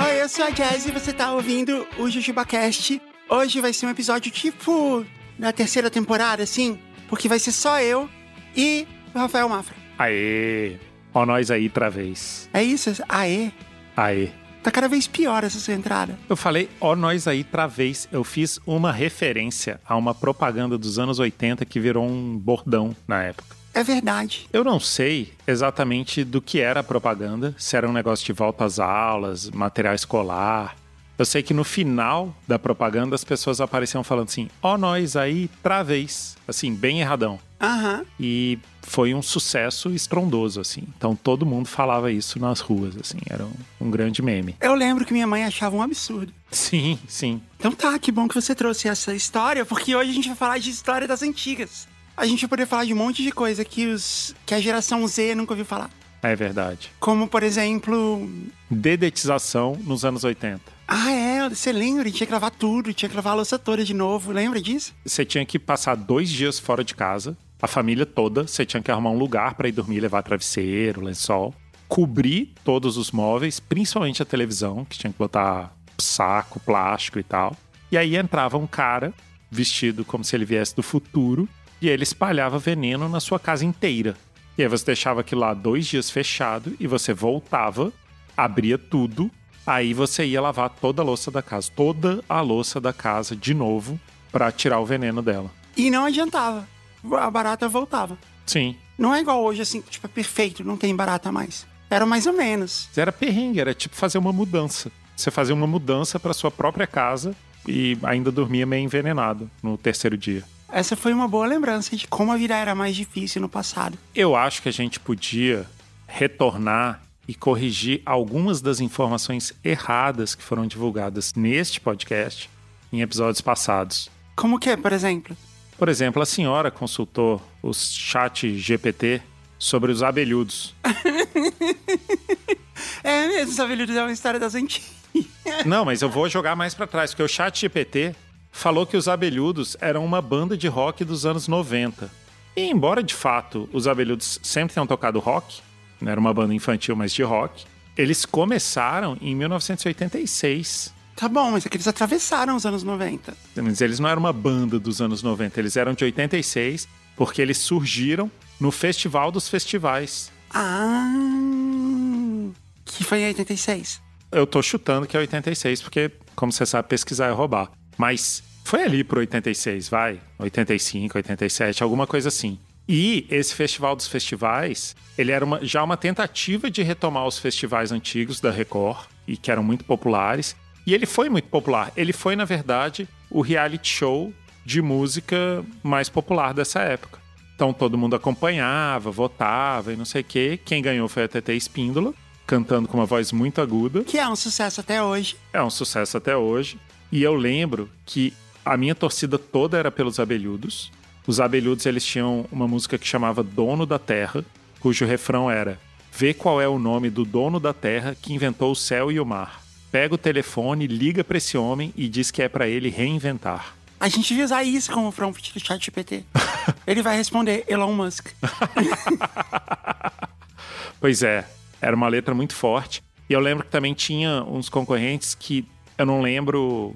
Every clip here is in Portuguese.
Oi, eu sou a Jazz e você tá ouvindo o JujubaCast. Hoje vai ser um episódio tipo da terceira temporada, assim, porque vai ser só eu e o Rafael Mafra. Aê! Ó nós aí outra vez. É isso? Aê! Aê! Tá cada vez pior essa sua entrada. Eu falei ó nós aí outra vez. Eu fiz uma referência a uma propaganda dos anos 80 que virou um bordão na época. É verdade. Eu não sei exatamente do que era a propaganda, se era um negócio de volta às aulas, material escolar. Eu sei que no final da propaganda as pessoas apareciam falando assim: ó nós aí outra vez. Assim, bem erradão. Aham. E foi um sucesso estrondoso, assim. Então todo mundo falava isso nas ruas, assim. Era um, um grande meme. Eu lembro que minha mãe achava um absurdo. Sim, sim. Então tá, que bom que você trouxe essa história, porque hoje a gente vai falar de história das antigas. A gente vai poder falar de um monte de coisa que, os, que a geração Z nunca ouviu falar. É verdade. Como, por exemplo. Dedetização nos anos 80. Ah, é, você lembra? Tinha que lavar tudo, tinha que lavar a louça toda de novo. Lembra disso? Você tinha que passar dois dias fora de casa, a família toda. Você tinha que arrumar um lugar para ir dormir, levar travesseiro, lençol. Cobrir todos os móveis, principalmente a televisão, que tinha que botar saco, plástico e tal. E aí entrava um cara, vestido como se ele viesse do futuro, e ele espalhava veneno na sua casa inteira. E aí você deixava aquilo lá dois dias fechado e você voltava, abria tudo, aí você ia lavar toda a louça da casa, toda a louça da casa de novo pra tirar o veneno dela. E não adiantava. A barata voltava. Sim. Não é igual hoje, assim, tipo, é perfeito, não tem barata mais. Era mais ou menos. Era perrengue, era tipo fazer uma mudança. Você fazia uma mudança pra sua própria casa e ainda dormia meio envenenado no terceiro dia. Essa foi uma boa lembrança de como a vida era mais difícil no passado. Eu acho que a gente podia retornar e corrigir algumas das informações erradas que foram divulgadas neste podcast em episódios passados. Como que é, por exemplo? Por exemplo, a senhora consultou o chat GPT sobre os abelhudos. É mesmo, essa velhice é uma história das antigas. Não, mas eu vou jogar mais pra trás, porque o chat GPT falou que os abelhudos eram uma banda de rock dos anos 90. E embora de fato os abelhudos sempre tenham tocado rock, não era uma banda infantil, mas de rock, eles começaram em 1986. Tá bom, mas é que eles atravessaram os anos 90. Mas eles não eram uma banda dos anos 90, eles eram de 86, porque eles surgiram no Festival dos Festivais. Ah, que foi em 86. Eu tô chutando que é 86, porque, como você sabe, pesquisar é roubar. Mas foi ali pro 86, vai? 85, 87, alguma coisa assim. E esse Festival dos Festivais, ele era uma- já uma tentativa de retomar os festivais antigos da Record, e que eram muito populares. E ele foi muito popular. Ele foi, na verdade, o reality show de música mais popular dessa época. Então todo mundo acompanhava, votava e não sei o quê. Quem ganhou foi a TT Espíndola, cantando com uma voz muito aguda. Que é um sucesso até hoje. É um sucesso até hoje. E eu lembro que a minha torcida toda era pelos abelhudos. Os abelhudos eles tinham uma música que chamava Dono da Terra, cujo refrão era: Vê qual é o nome do dono da terra que inventou o céu e o mar. Pega o telefone, liga pra esse homem e diz que é pra ele reinventar. A gente devia usar isso como prompt do chat GPT. Ele vai responder Elon Musk. Pois é, era uma letra muito forte. E eu lembro que também tinha uns concorrentes que eu não lembro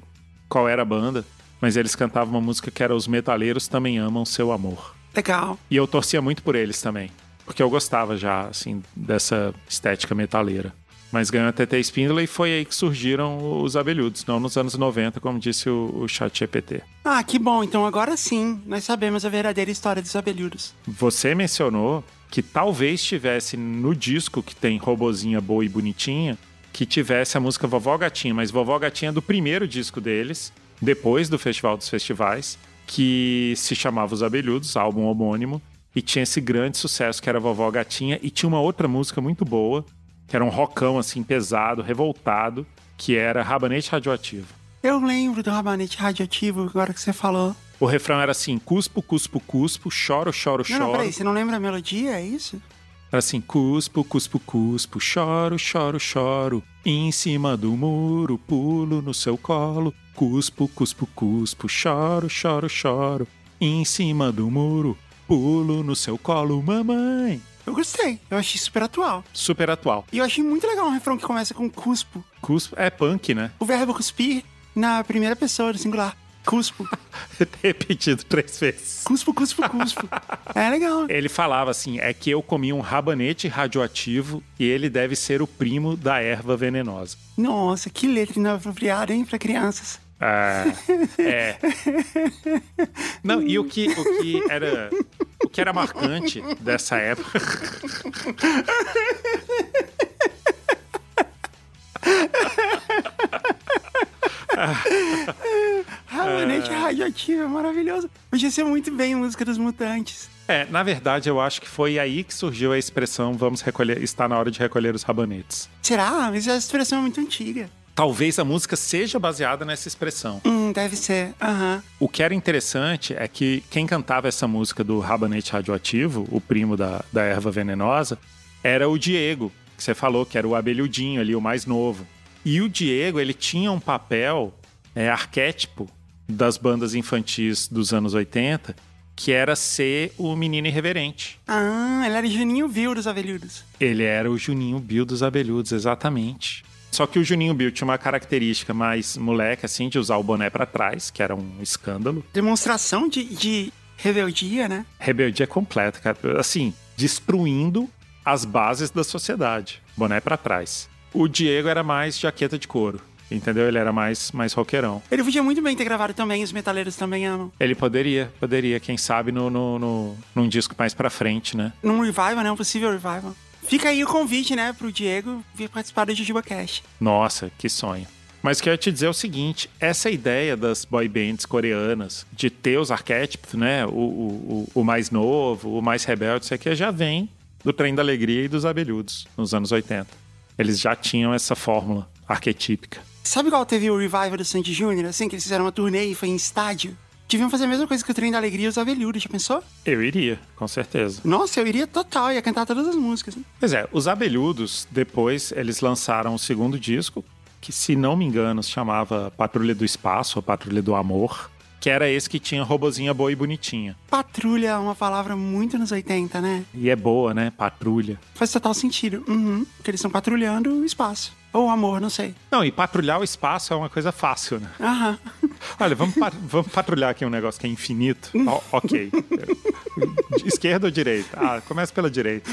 qual era a banda, mas eles cantavam uma música que era Os Metaleiros Também Amam Seu Amor. Legal. E eu torcia muito por eles também, porque eu gostava já, assim, dessa estética metaleira. Mas ganhou a TT Espíndola e foi aí que surgiram os abelhudos, não nos anos 90, como disse o, o chat GPT. Ah, que bom. Então agora sim, nós sabemos a verdadeira história dos abelhudos. Você mencionou que talvez tivesse no disco que tem Robozinha Boa e Bonitinha, que tivesse a música Vovó Gatinha, mas Vovó Gatinha é do primeiro disco deles, depois do Festival dos Festivais, que se chamava Os Abelhudos, álbum homônimo, e tinha esse grande sucesso que era Vovó Gatinha, e tinha uma outra música muito boa, que era um rockão assim pesado, revoltado, que era Rabanete Radioativo. Eu lembro do rabanete radioativo agora que você falou. O refrão era assim: cuspo, cuspo, cuspo, choro, choro, Não, não, choro. peraí, você não lembra a melodia? É isso? Era assim, cuspo, cuspo, cuspo, choro, choro, choro. Em cima do muro, pulo no seu colo. Cuspo, cuspo, cuspo, choro, choro, choro. Em cima do muro, pulo no seu colo, mamãe. Eu gostei, eu achei super atual. Super atual. E eu achei muito legal um refrão que começa com cuspo. Cuspo é punk, né? O verbo cuspir na primeira pessoa, do singular. Cuspo. Repetido três vezes. Cuspo, cuspo, cuspo. É legal. Ele falava assim: é que eu comi um rabanete radioativo e ele deve ser o primo da erva venenosa. Nossa, que letra inapropriada, hein, pra crianças. Ah, é. Não, e o que, o que era. Que era marcante dessa época. Rabanete radioativo, é maravilhoso. Podia ser muito bem música dos mutantes. É, na verdade, eu acho que foi aí que surgiu a expressão vamos recolher, está na hora de recolher os rabanetes. Será? Mas essa expressão é muito antiga. Talvez a música seja baseada nessa expressão. Hum, deve ser. Aham. O que era interessante é que quem cantava essa música do Rabanete Radioativo, o primo da, da erva venenosa, era o Diego, que você falou que era o abelhudinho ali, o mais novo. E o Diego, ele tinha um papel é, arquétipo das bandas infantis dos anos 80, que era ser o menino irreverente. Ah, ele era Juninho Viu dos Abelhudos. Ele era o Juninho Bill dos Abelhudos, exatamente. Só que o Juninho Bill tinha uma característica mais moleque, assim, de usar o boné pra trás, que era um escândalo. Demonstração de, de rebeldia, né? Rebeldia completa, cara. Assim, destruindo as bases da sociedade. Boné pra trás. O Diego era mais jaqueta de couro. Entendeu? Ele era mais, mais roqueirão. Ele podia muito bem ter gravado também, os metaleiros também amam. Ele poderia, poderia, quem sabe, no, no, no- num disco mais pra frente, né? Num revival, né? Um possível revival. Fica aí o convite, né, pro Diego vir participar do Jujuba Cash. Nossa, que sonho. Mas o que eu ia te dizer o seguinte: essa ideia das boy bands coreanas de ter os arquétipos, né? O, o, o o mais novo, o mais rebelde, isso aqui já vem do Trem da Alegria e dos Abelhudos, nos anos 80. Eles já tinham essa fórmula arquetípica. Sabe qual teve o revival do Sandy Júnior, assim, que eles fizeram uma turnê e foi em estádio? Deviam fazer a mesma coisa que o Trem da Alegria e os Abelhudos, já pensou? Eu iria, com certeza. Nossa, eu iria total, ia cantar todas as músicas. né? Pois é, os Abelhudos, depois eles lançaram o segundo disco, que se não me engano se chamava Patrulha do Espaço ou Patrulha do Amor, que era esse que tinha robozinha boa e bonitinha. Patrulha é uma palavra muito nos 80, né? E é boa, né? Patrulha. Faz total sentido. Uhum. Porque eles estão patrulhando o espaço. Ou o amor, não sei. Não, e patrulhar o espaço é uma coisa fácil, né? Aham. Olha, vamos, pa- vamos patrulhar aqui um negócio que é infinito. Ó, ok. Esquerda ou direita? Ah, começa pela direita.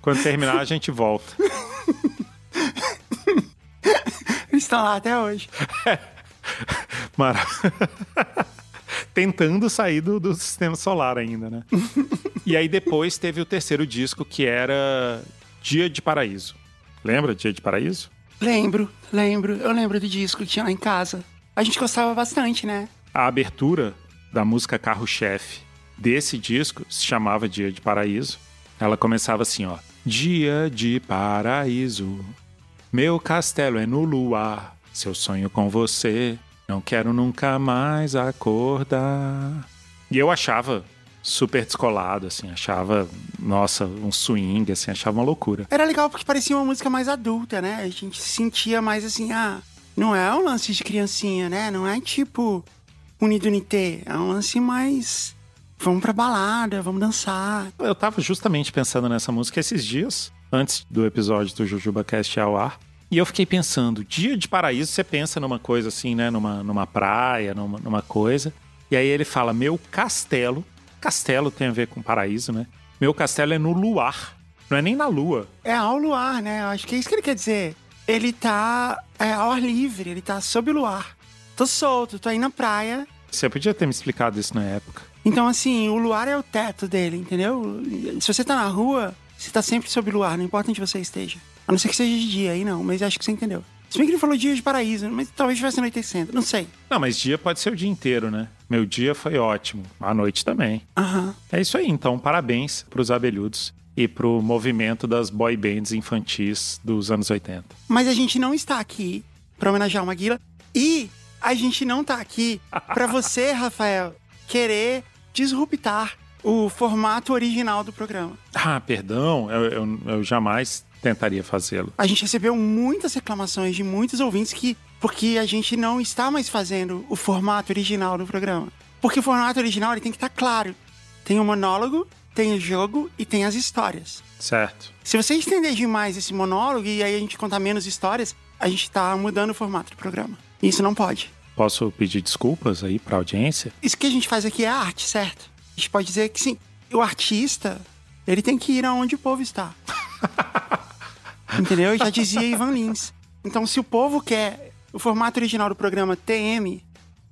Quando terminar, a gente volta. Eles estão lá até hoje. Mara... Tentando sair do, do sistema solar ainda, né? E aí depois teve o terceiro disco, que era Dia de Paraíso. Lembra Dia de Paraíso? Lembro, lembro. Eu lembro do disco que tinha lá em casa. A gente gostava bastante, né? A abertura da música Carro-Chefe desse disco se chamava Dia de Paraíso. Ela começava assim, ó. Dia de paraíso, meu castelo é no luar, seu sonho com você, não quero nunca mais acordar. E eu achava super descolado, assim, achava, nossa, um swing, assim, achava uma loucura. Era legal porque parecia uma música mais adulta, né? A gente se sentia mais assim, ah, não é um lance de criancinha, né? Não é tipo Unido. É um lance mais. Vamos pra balada, vamos dançar. Eu tava justamente pensando nessa música esses dias, antes do episódio do Jujuba Cast ao ar. E eu fiquei pensando, dia de paraíso, você pensa numa coisa assim, né? Numa, numa praia, numa, numa coisa. E aí ele fala, meu castelo. Castelo tem a ver com paraíso, né? Meu castelo é no luar. Não é nem na lua. É ao luar, né? Eu acho que é isso que ele quer dizer. Ele tá é, ao ar livre, ele tá sob o luar. Tô solto, tô aí na praia. Você podia ter me explicado isso na época. Então, assim, o luar é o teto dele, entendeu? Se você tá na rua, você tá sempre sob o luar, não importa onde você esteja. A não ser que seja de dia aí, não, mas acho que você entendeu. Se bem que ele falou dia de paraíso, mas talvez estivesse anoitecendo, não sei. Não, mas dia pode ser o dia inteiro, né? Meu dia foi ótimo. A noite também. Aham. É isso aí, então. Parabéns pros abelhudos e pro movimento das boy bands infantis dos anos 80. Mas a gente não está aqui pra homenagear o Maguila e a gente não tá aqui pra você, Rafael, querer disruptar o formato original do programa. Ah, perdão, eu, eu, eu jamais tentaria fazê-lo. A gente recebeu muitas reclamações de muitos ouvintes que porque a gente não está mais fazendo o formato original do programa. Porque o formato original ele tem que estar claro. Tem o monólogo, tem o jogo e tem as histórias. Certo. Se você estender demais esse monólogo e aí a gente contar menos histórias, a gente está mudando o formato do programa. Isso não pode. Posso pedir desculpas aí pra audiência? Isso que a gente faz aqui é arte, certo? A gente pode dizer que sim. O artista, ele tem que ir aonde o povo está. Entendeu? Já dizia Ivan Lins. Então, se o povo quer o formato original do programa TM,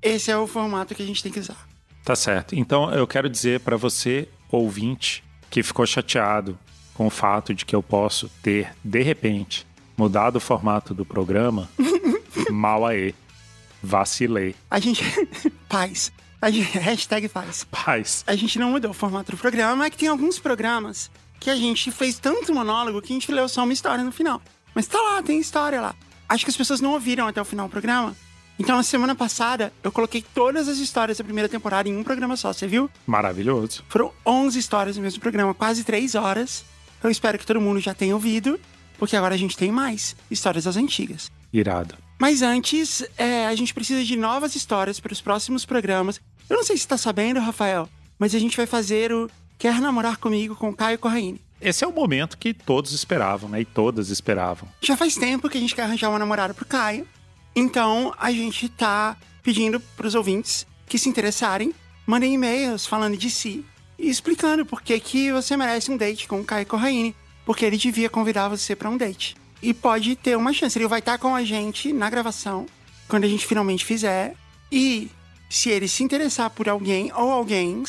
esse é o formato que a gente tem que usar. Tá certo. Então, eu quero dizer para você, ouvinte, que ficou chateado com o fato de que eu posso ter, de repente, mudado o formato do programa, mal aí. Vacilei. A gente. Paz. A gente... Hashtag paz. Paz. A gente não mudou o formato do programa, mas é que tem alguns programas que a gente fez tanto monólogo que a gente leu só uma história no final. Mas tá lá, tem história lá. Acho que as pessoas não ouviram até o final do programa. Então, na semana passada, eu coloquei todas as histórias da primeira temporada em um programa só, você viu? Maravilhoso. Foram 11 histórias no mesmo programa, quase 3 horas. Eu espero que todo mundo já tenha ouvido, porque agora a gente tem mais histórias das antigas. Irado. Mas antes, é, a gente precisa de novas histórias para os próximos programas. Eu não sei se está sabendo, Rafael, mas a gente vai fazer o Quer Namorar Comigo com Caio Corraine. Esse é o momento que todos esperavam, né? E todas esperavam. Já faz tempo que a gente quer arranjar uma namorada pro Caio. Então a gente tá pedindo pros ouvintes que se interessarem, mandem e-mails falando de si e explicando por que, que você merece um date com o Caio Corraine. Porque ele devia convidar você para um date. E pode ter uma chance. Ele vai estar com a gente na gravação, quando a gente finalmente fizer. E se ele se interessar por alguém ou alguém,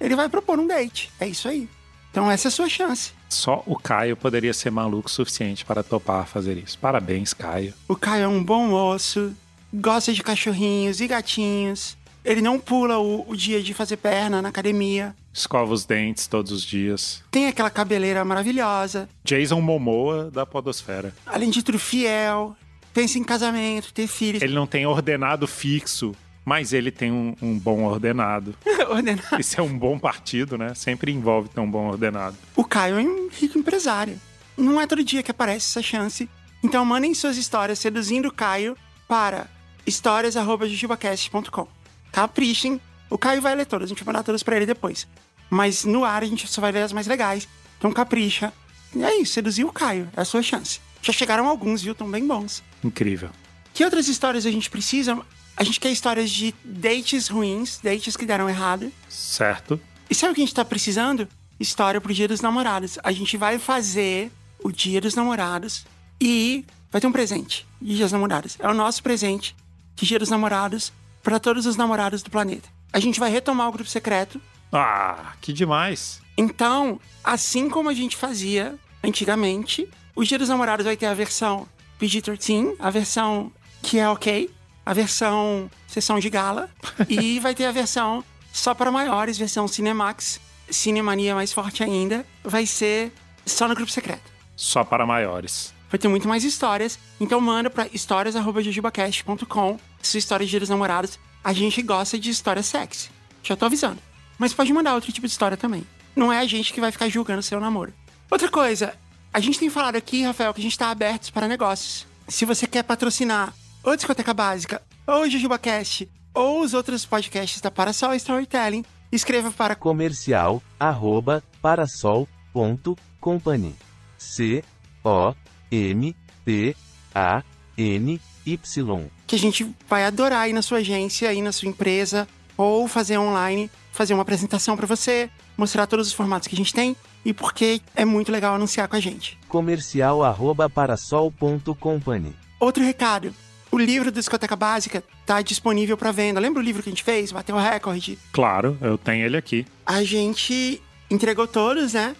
ele vai propor um date. É isso aí. Então essa é a sua chance. Só o Caio poderia ser maluco o suficiente para topar fazer isso. Parabéns, Caio. O Caio é um bom moço, gosta de cachorrinhos e gatinhos. Ele não pula o, o dia de fazer perna na academia. Escova os dentes todos os dias. Tem aquela cabeleira maravilhosa. Jason Momoa da Podosfera. Além de tudo, fiel. Pensa em casamento, ter filhos. Ele não tem ordenado fixo, mas ele tem um, um bom ordenado. Ordenado. Isso é um bom partido, né? Sempre envolve ter um bom ordenado. O Caio é um rico empresário. Não é todo dia que aparece essa chance. Então mandem suas histórias seduzindo o Caio para histórias.jujubacast.com. Caprichem. O Caio vai ler todas, a gente vai mandar todas pra ele depois. Mas no ar a gente só vai ler as mais legais. Então capricha. E é isso, seduzir o Caio. É a sua chance. Já chegaram alguns, viu? Tão bem bons. Incrível. Que outras histórias a gente precisa? A gente quer histórias de dates ruins, dates que deram errado. Certo. E sabe o que a gente tá precisando? História pro Dia dos Namorados. A gente vai fazer o Dia dos Namorados e vai ter um presente de Dia dos Namorados. É o nosso presente de Dia dos Namorados para todos os namorados do planeta. A gente vai retomar o grupo secreto. Ah, que demais. Então, assim como a gente fazia antigamente, o Dia dos Namorados vai ter a versão PG-13, a versão que é ok, a versão sessão de gala e vai ter a versão só para maiores, versão Cinemax, Cinemania mais forte ainda, vai ser só no grupo secreto. Só para maiores. Vai ter muito mais histórias, então manda para histórias@jujubacast.com sua história de Dia dos Namorados. A gente gosta de história sexy. Já tô avisando. Mas pode mandar outro tipo de história também. Não é a gente que vai ficar julgando seu namoro. Outra coisa, a gente tem falado aqui, Rafael, que a gente tá aberto para negócios. Se você quer patrocinar ou Discoteca Básica, ou JujubaCast, ou os outros podcasts da Parasol Storytelling, escreva para comercial arroba c o m p a n y que a gente vai adorar aí na sua agência, aí na sua empresa, ou fazer online, fazer uma apresentação para você, mostrar todos os formatos que a gente tem e porque é muito legal anunciar com a gente. comercial arroba Outro recado. O livro da Discoteca Básica tá disponível para venda. Lembra o livro que a gente fez? Bateu o recorde. Claro, eu tenho ele aqui. A gente entregou todos, né?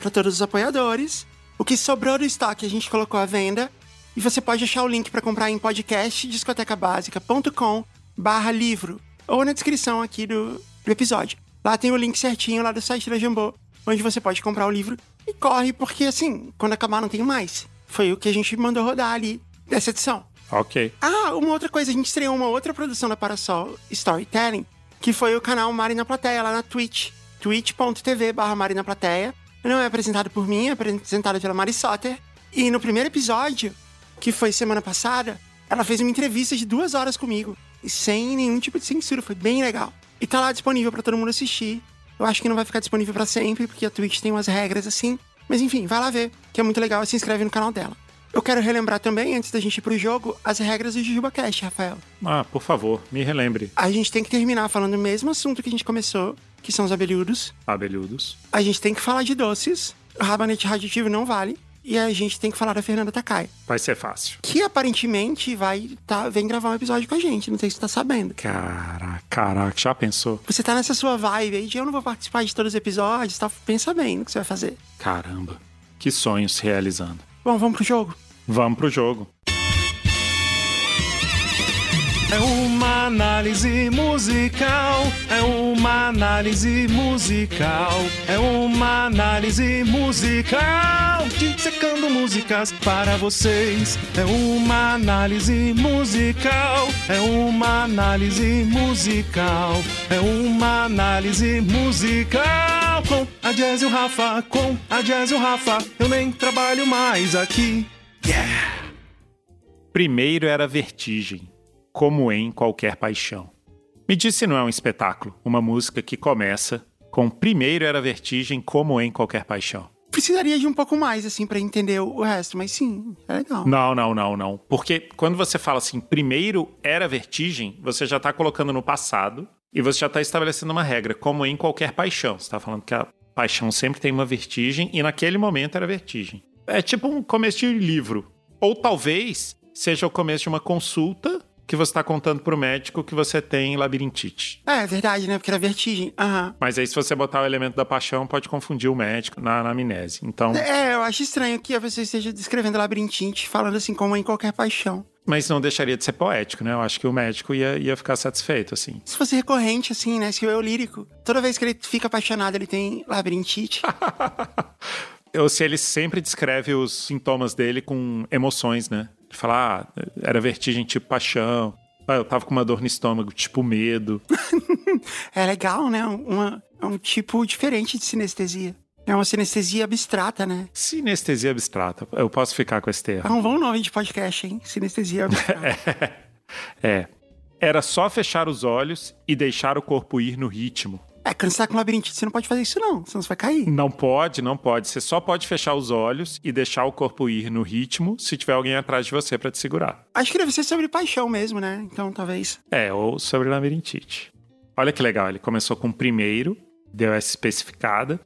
Para todos os apoiadores. O que sobrou do estoque a gente colocou à venda. E você pode achar o link para comprar em podcast discotecabásica.com barra livro. Ou na descrição aqui do, do episódio. Lá tem o link certinho lá do site da Jambô, onde você pode comprar o livro. E corre, porque assim, quando acabar não tem mais. Foi o que a gente mandou rodar ali dessa edição. Ok. Ah, uma outra coisa, a gente estreou uma outra produção da Parasol Storytelling, que foi o canal Mari na Plateia, lá na Twitch. twitch.tv barra Marina Plateia. Não é apresentado por mim, é apresentado pela Mari Soter. E no primeiro episódio, que foi semana passada, ela fez uma entrevista de duas horas comigo. Sem nenhum tipo de censura, foi bem legal. E tá lá disponível para todo mundo assistir. Eu acho que não vai ficar disponível para sempre, porque a Twitch tem umas regras assim. Mas enfim, vai lá ver, que é muito legal e se inscreve no canal dela. Eu quero relembrar também, antes da gente ir pro jogo, as regras do JujubaCast, Rafael. Ah, por favor, me relembre. A gente tem que terminar falando o mesmo assunto que a gente começou, que são os abelhudos. Abelhudos. A gente tem que falar de doces. Rabanete radioativo não vale. E a gente tem que falar da Fernanda Takai. Vai ser fácil. Que aparentemente vai tá, vem gravar um episódio com a gente. Não sei se você tá sabendo. Caraca, caraca, já pensou? Você tá nessa sua vibe aí de eu não vou participar de todos os episódios, tá? Pensa bem no que você vai fazer. Caramba, que sonho se realizando. Bom, vamos pro jogo? Vamos pro jogo. É uma análise musical, é uma análise musical, é uma análise musical, dissecando músicas para vocês. É uma análise musical, é uma análise musical, é uma análise musical. Com a Jazz e o Rafa, com a Jazz e o Rafa, eu nem trabalho mais aqui. Primeiro era vertigem, como em qualquer paixão. Me disse não é um espetáculo, uma música que começa com primeiro era vertigem, como em qualquer paixão. Precisaria de um pouco mais, assim, pra entender o resto, mas sim, é legal. Não, não, não, não. Porque quando você fala assim, primeiro era vertigem, você já tá colocando no passado e você já tá estabelecendo uma regra, como em qualquer paixão. Você tá falando que a paixão sempre tem uma vertigem e naquele momento era vertigem. É tipo um começo de livro. Ou talvez seja o começo de uma consulta que você está contando pro médico que você tem labirintite. É, é verdade, né? Porque era vertigem. Aham. Mas aí, se você botar o elemento da paixão, pode confundir o médico na anamnese. Então. É, eu acho estranho que você esteja descrevendo labirintite, falando assim como em qualquer paixão. Mas não deixaria de ser poético, né? Eu acho que o médico ia, ia ficar satisfeito, assim. Se fosse recorrente, assim, né? Se eu lírico, toda vez que ele fica apaixonado, ele tem labirintite. Ou se ele sempre descreve os sintomas dele com emoções, né? Ele fala, ah, era vertigem tipo paixão. Ah, eu tava com uma dor no estômago, tipo medo. é legal, né? Uma, é um tipo diferente de sinestesia. É uma sinestesia abstrata, né? Sinestesia abstrata. Eu posso ficar com esse É termo. um bom nome de podcast, hein? Sinestesia abstrata. É. Era só fechar os olhos e deixar o corpo ir no ritmo. É, tá com labirintite, você não pode fazer isso, não. Senão você vai cair. Não pode, não pode. Você só pode fechar os olhos e deixar o corpo ir no ritmo se tiver alguém atrás de você pra te segurar. Acho que deve ser sobre paixão mesmo, né? Então, talvez. É, ou sobre labirintite. Olha que legal, ele começou com primeiro, deu essa especificada.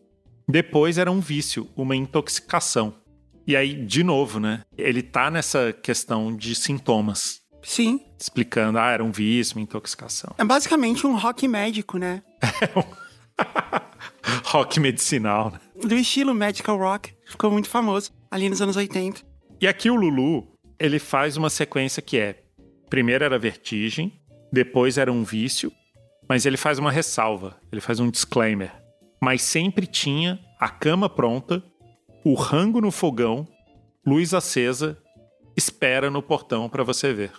Depois era um vício, uma intoxicação. E aí, de novo, né? Ele tá nessa questão de sintomas, Sim. explicando, ah, era um vício, uma intoxicação. É basicamente um rock médico, né? Rock medicinal, né? Do estilo medical rock. Ficou muito famoso ali nos anos 80. E aqui o Lulu, ele faz uma sequência que é: primeiro era vertigem, depois era um vício, mas ele faz uma ressalva, ele faz um disclaimer. Mas sempre tinha a cama pronta, o rango no fogão, luz acesa, espera no portão para você ver.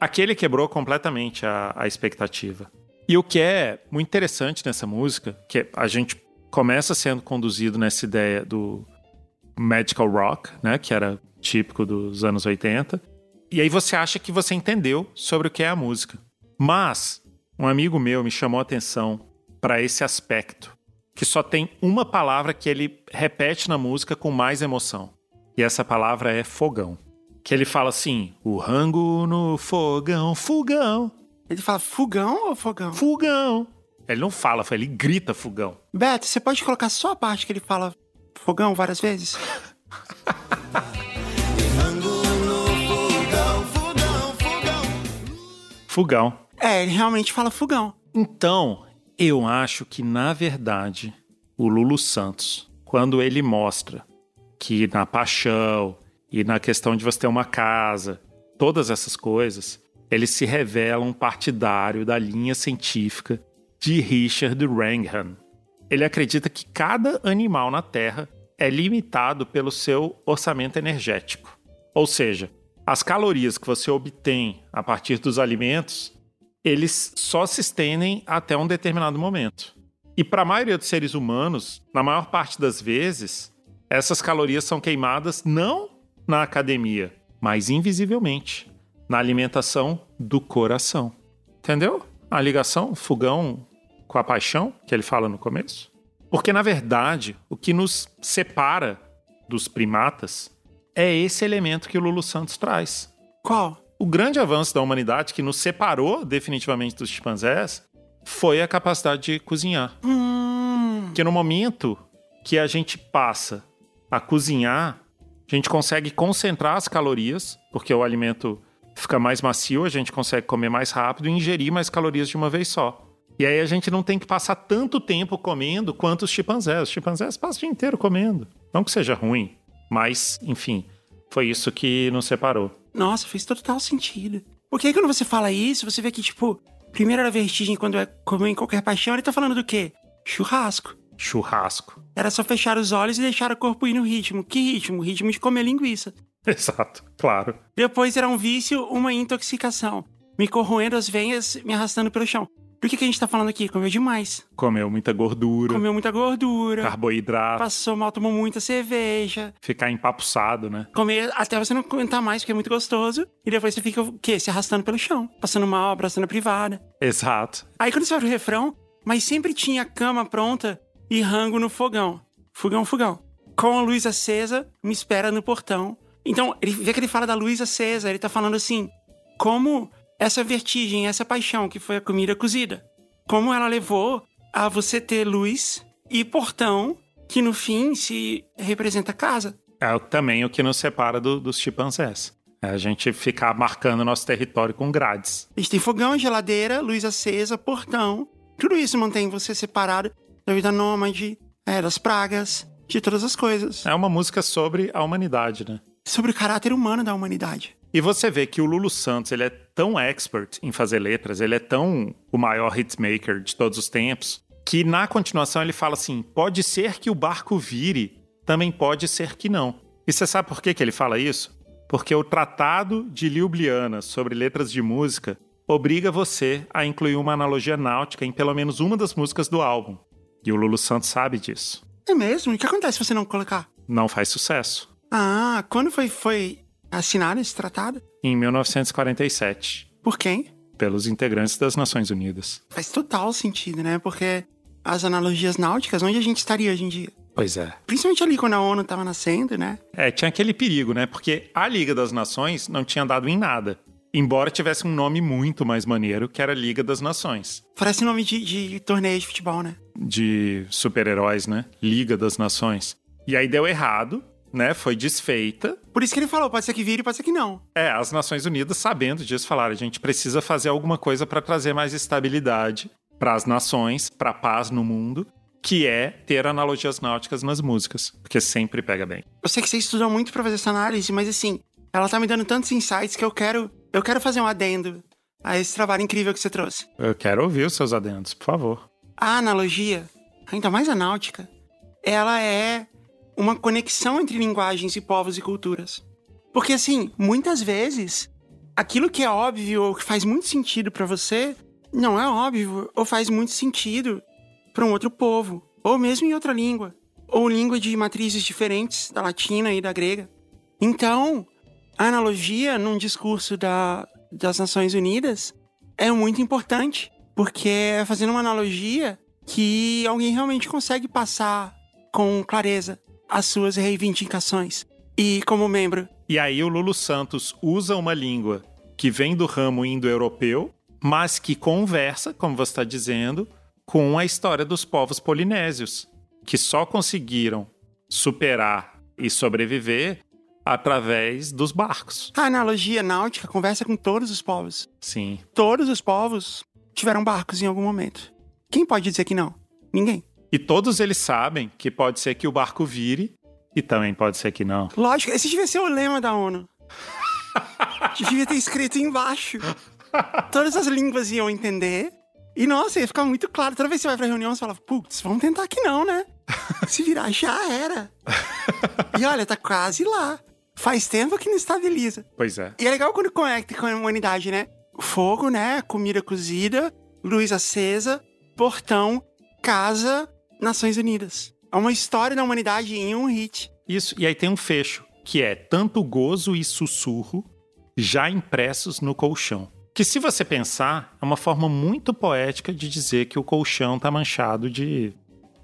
Aqui ele quebrou completamente a, a expectativa. E o que é muito interessante nessa música, que a gente começa sendo conduzido nessa ideia do magical rock, né, que era típico dos anos 80. E aí você acha que você entendeu sobre o que é a música. Mas um amigo meu me chamou a atenção para esse aspecto, que só tem uma palavra que ele repete na música com mais emoção. E essa palavra é fogão. Que ele fala assim: "O rango no fogão, fogão, Ele fala fogão ou fogão? fogão". Ele não fala, ele grita fogão. Beto, você pode colocar só a parte que ele fala fogão várias vezes? Fogão. É, ele realmente fala fogão. Então, eu acho que, na verdade, o Lulu Santos, quando ele mostra que na paixão e na questão de você ter uma casa, todas essas coisas, ele se revela um partidário da linha científica de Richard Wrangham. Ele acredita que cada animal na Terra é limitado pelo seu orçamento energético. Ou seja, as calorias que você obtém a partir dos alimentos eles só se estendem até um determinado momento. E para a maioria dos seres humanos, na maior parte das vezes, essas calorias são queimadas não na academia, mas invisivelmente na alimentação do coração. Entendeu? A ligação, fogão com a paixão que ele fala no começo. Porque na verdade, o que nos separa dos primatas é esse elemento que o Lulu Santos traz. Qual? O grande avanço da humanidade que nos separou definitivamente dos chimpanzés foi a capacidade de cozinhar. Hum. Que no momento que a gente passa a cozinhar, a gente consegue concentrar as calorias, porque o alimento fica mais macio, a gente consegue comer mais rápido e ingerir mais calorias de uma vez só. E aí a gente não tem que passar tanto tempo comendo quanto os chimpanzés. Os chimpanzés passam o dia inteiro comendo. Não que seja ruim, mas, enfim, foi isso que nos separou. Nossa, fez total sentido. Porque quando você fala isso, você vê que, tipo, primeiro era vertigem quando é comer em qualquer paixão, ele tá falando do quê? Churrasco. Churrasco. Era só fechar os olhos e deixar o corpo ir no ritmo. Que ritmo? O ritmo de comer linguiça. Exato, claro. Depois era um vício, uma intoxicação. Me corroendo as veias, me arrastando pelo chão. Por que, que a gente tá falando aqui? Comeu demais. Comeu muita gordura, Comeu muita gordura. carboidrato, Passou mal, tomou muita cerveja. ficar empapuçado, né? Comer até você não aguentar mais, porque é muito gostoso. E depois você fica o quê? Se arrastando pelo chão. Passando mal, abraçando a privada. Exato. Aí quando você vai pro refrão, mas sempre tinha cama pronta e rango no fogão. Fogão, fogão. Com a luz acesa, me espera no portão. Então, ele vê que ele fala da luz acesa, ele tá falando assim, como essa vertigem, essa paixão que foi a comida cozida, como ela levou a você ter luz e portão, que no fim se representa casa. É também o que nos separa do- dos chimpanzés. É a gente ficar marcando nosso território com grades. A gente tem fogão, geladeira, luz acesa, portão. Tudo isso mantém você separado da vida nômade, é, das pragas, de todas as coisas. É uma música sobre a humanidade, né? Sobre o caráter humano da humanidade. E você vê que o Lulu Santos, ele é tão expert em fazer letras, ele é tão o maior hitmaker de todos os tempos, que na continuação ele fala assim: pode ser que o barco vire, também pode ser que não. E você sabe por que, que ele fala isso? Porque o Tratado de Ljubljana sobre letras de música obriga você a incluir uma analogia náutica em pelo menos uma das músicas do álbum. E o Lulu Santos sabe disso. É mesmo? E o que acontece se você não colocar? Não faz sucesso. Ah, quando foi, foi assinado esse tratado? Em 1947, Por quem? pelos integrantes das Nações Unidas. Faz total sentido, né? Porque as analogias náuticas, onde a gente estaria hoje em dia? Pois é. Principalmente ali quando a ONU tava nascendo, né? É, tinha aquele perigo, né? Porque a Liga das Nações não tinha dado em nada. Embora tivesse um nome muito mais maneiro, que era Liga das Nações. Parece nome de, de torneio de futebol, né? De super-heróis, né? Liga das Nações. E aí deu errado, né? Foi desfeita. Por isso que ele falou, pode ser que vire, pode ser que não. É, as Nações Unidas, sabendo disso, falaram: a gente precisa fazer alguma coisa para trazer mais estabilidade para as nações, para paz no mundo, que é ter analogias náuticas nas músicas, porque sempre pega bem. Eu sei que você estudou muito pra fazer essa análise, mas assim, ela tá me dando tantos insights que eu quero, eu quero fazer um adendo a esse trabalho incrível que você trouxe. Eu quero ouvir os seus adendos, por favor. A analogia, ainda mais a náutica, ela é uma conexão entre linguagens e povos e culturas. Porque assim, muitas vezes, aquilo que é óbvio ou que faz muito sentido pra você, não é óbvio ou faz muito sentido pra um outro povo, ou mesmo em outra língua, ou língua de matrizes diferentes da latina e da grega. Então, a analogia num discurso da, das Nações Unidas é muito importante, porque é fazendo uma analogia que alguém realmente consegue passar com clareza as suas reivindicações. E como membro, E aí o Lulu Santos usa uma língua que vem do ramo indo-europeu, mas que conversa, como você está dizendo, com a história dos povos polinésios, que só conseguiram superar e sobreviver através dos barcos. a analogia náutica conversa com todos os povos. Sim. Todos os povos tiveram barcos em algum momento. Quem pode dizer que não? Ninguém. E todos eles sabem que pode ser que o barco vire e também pode ser que não. Lógico, esse devia ser o lema da ONU. devia ter escrito embaixo. Todas as línguas iam entender. E nossa, ia ficar muito claro. Toda vez que você vai pra reunião, você fala, putz, vamos tentar que não, né? Se virar, já era. E olha, tá quase lá. Faz tempo que não estabiliza. Pois é. E é legal quando conecta com a humanidade, né? Fogo, né? Comida cozida, luz acesa, portão. casa Nações Unidas. É uma história da humanidade em um hit. Isso, e aí tem um fecho, que é tanto gozo e sussurro já impressos no colchão. Que se você pensar, é uma forma muito poética de dizer que o colchão tá manchado de,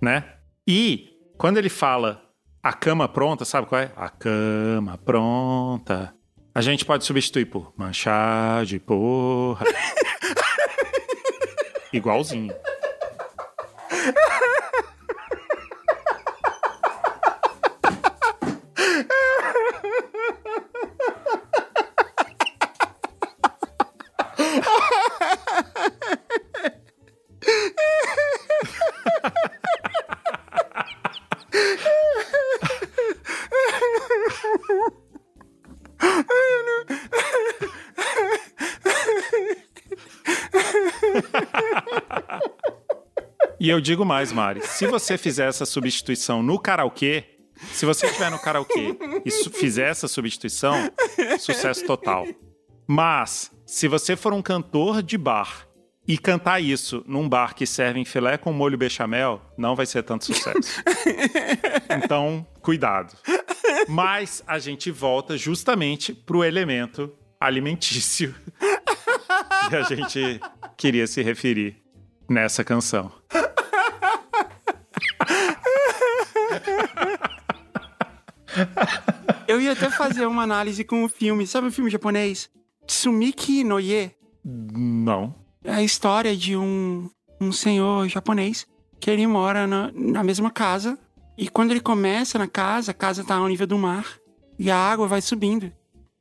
né? E quando ele fala a cama pronta, sabe qual é? A cama pronta. A gente pode substituir por manchar de porra. Igualzinho. E eu digo mais, Mari, se você fizer essa substituição no karaokê, se você estiver no karaokê e fizer essa substituição, sucesso total. Mas, se você for um cantor de bar e cantar isso num bar que serve filé com molho bechamel, não vai ser tanto sucesso. Então, cuidado. Mas a gente volta justamente pro elemento alimentício que a gente queria se referir nessa canção. Eu ia até fazer uma análise com o filme. Sabe o filme japonês? Tsumiki no Ye. Não. É a história de um, um senhor japonês que ele mora na, na mesma casa. E quando ele começa na casa, a casa tá ao nível do mar. E a água vai subindo.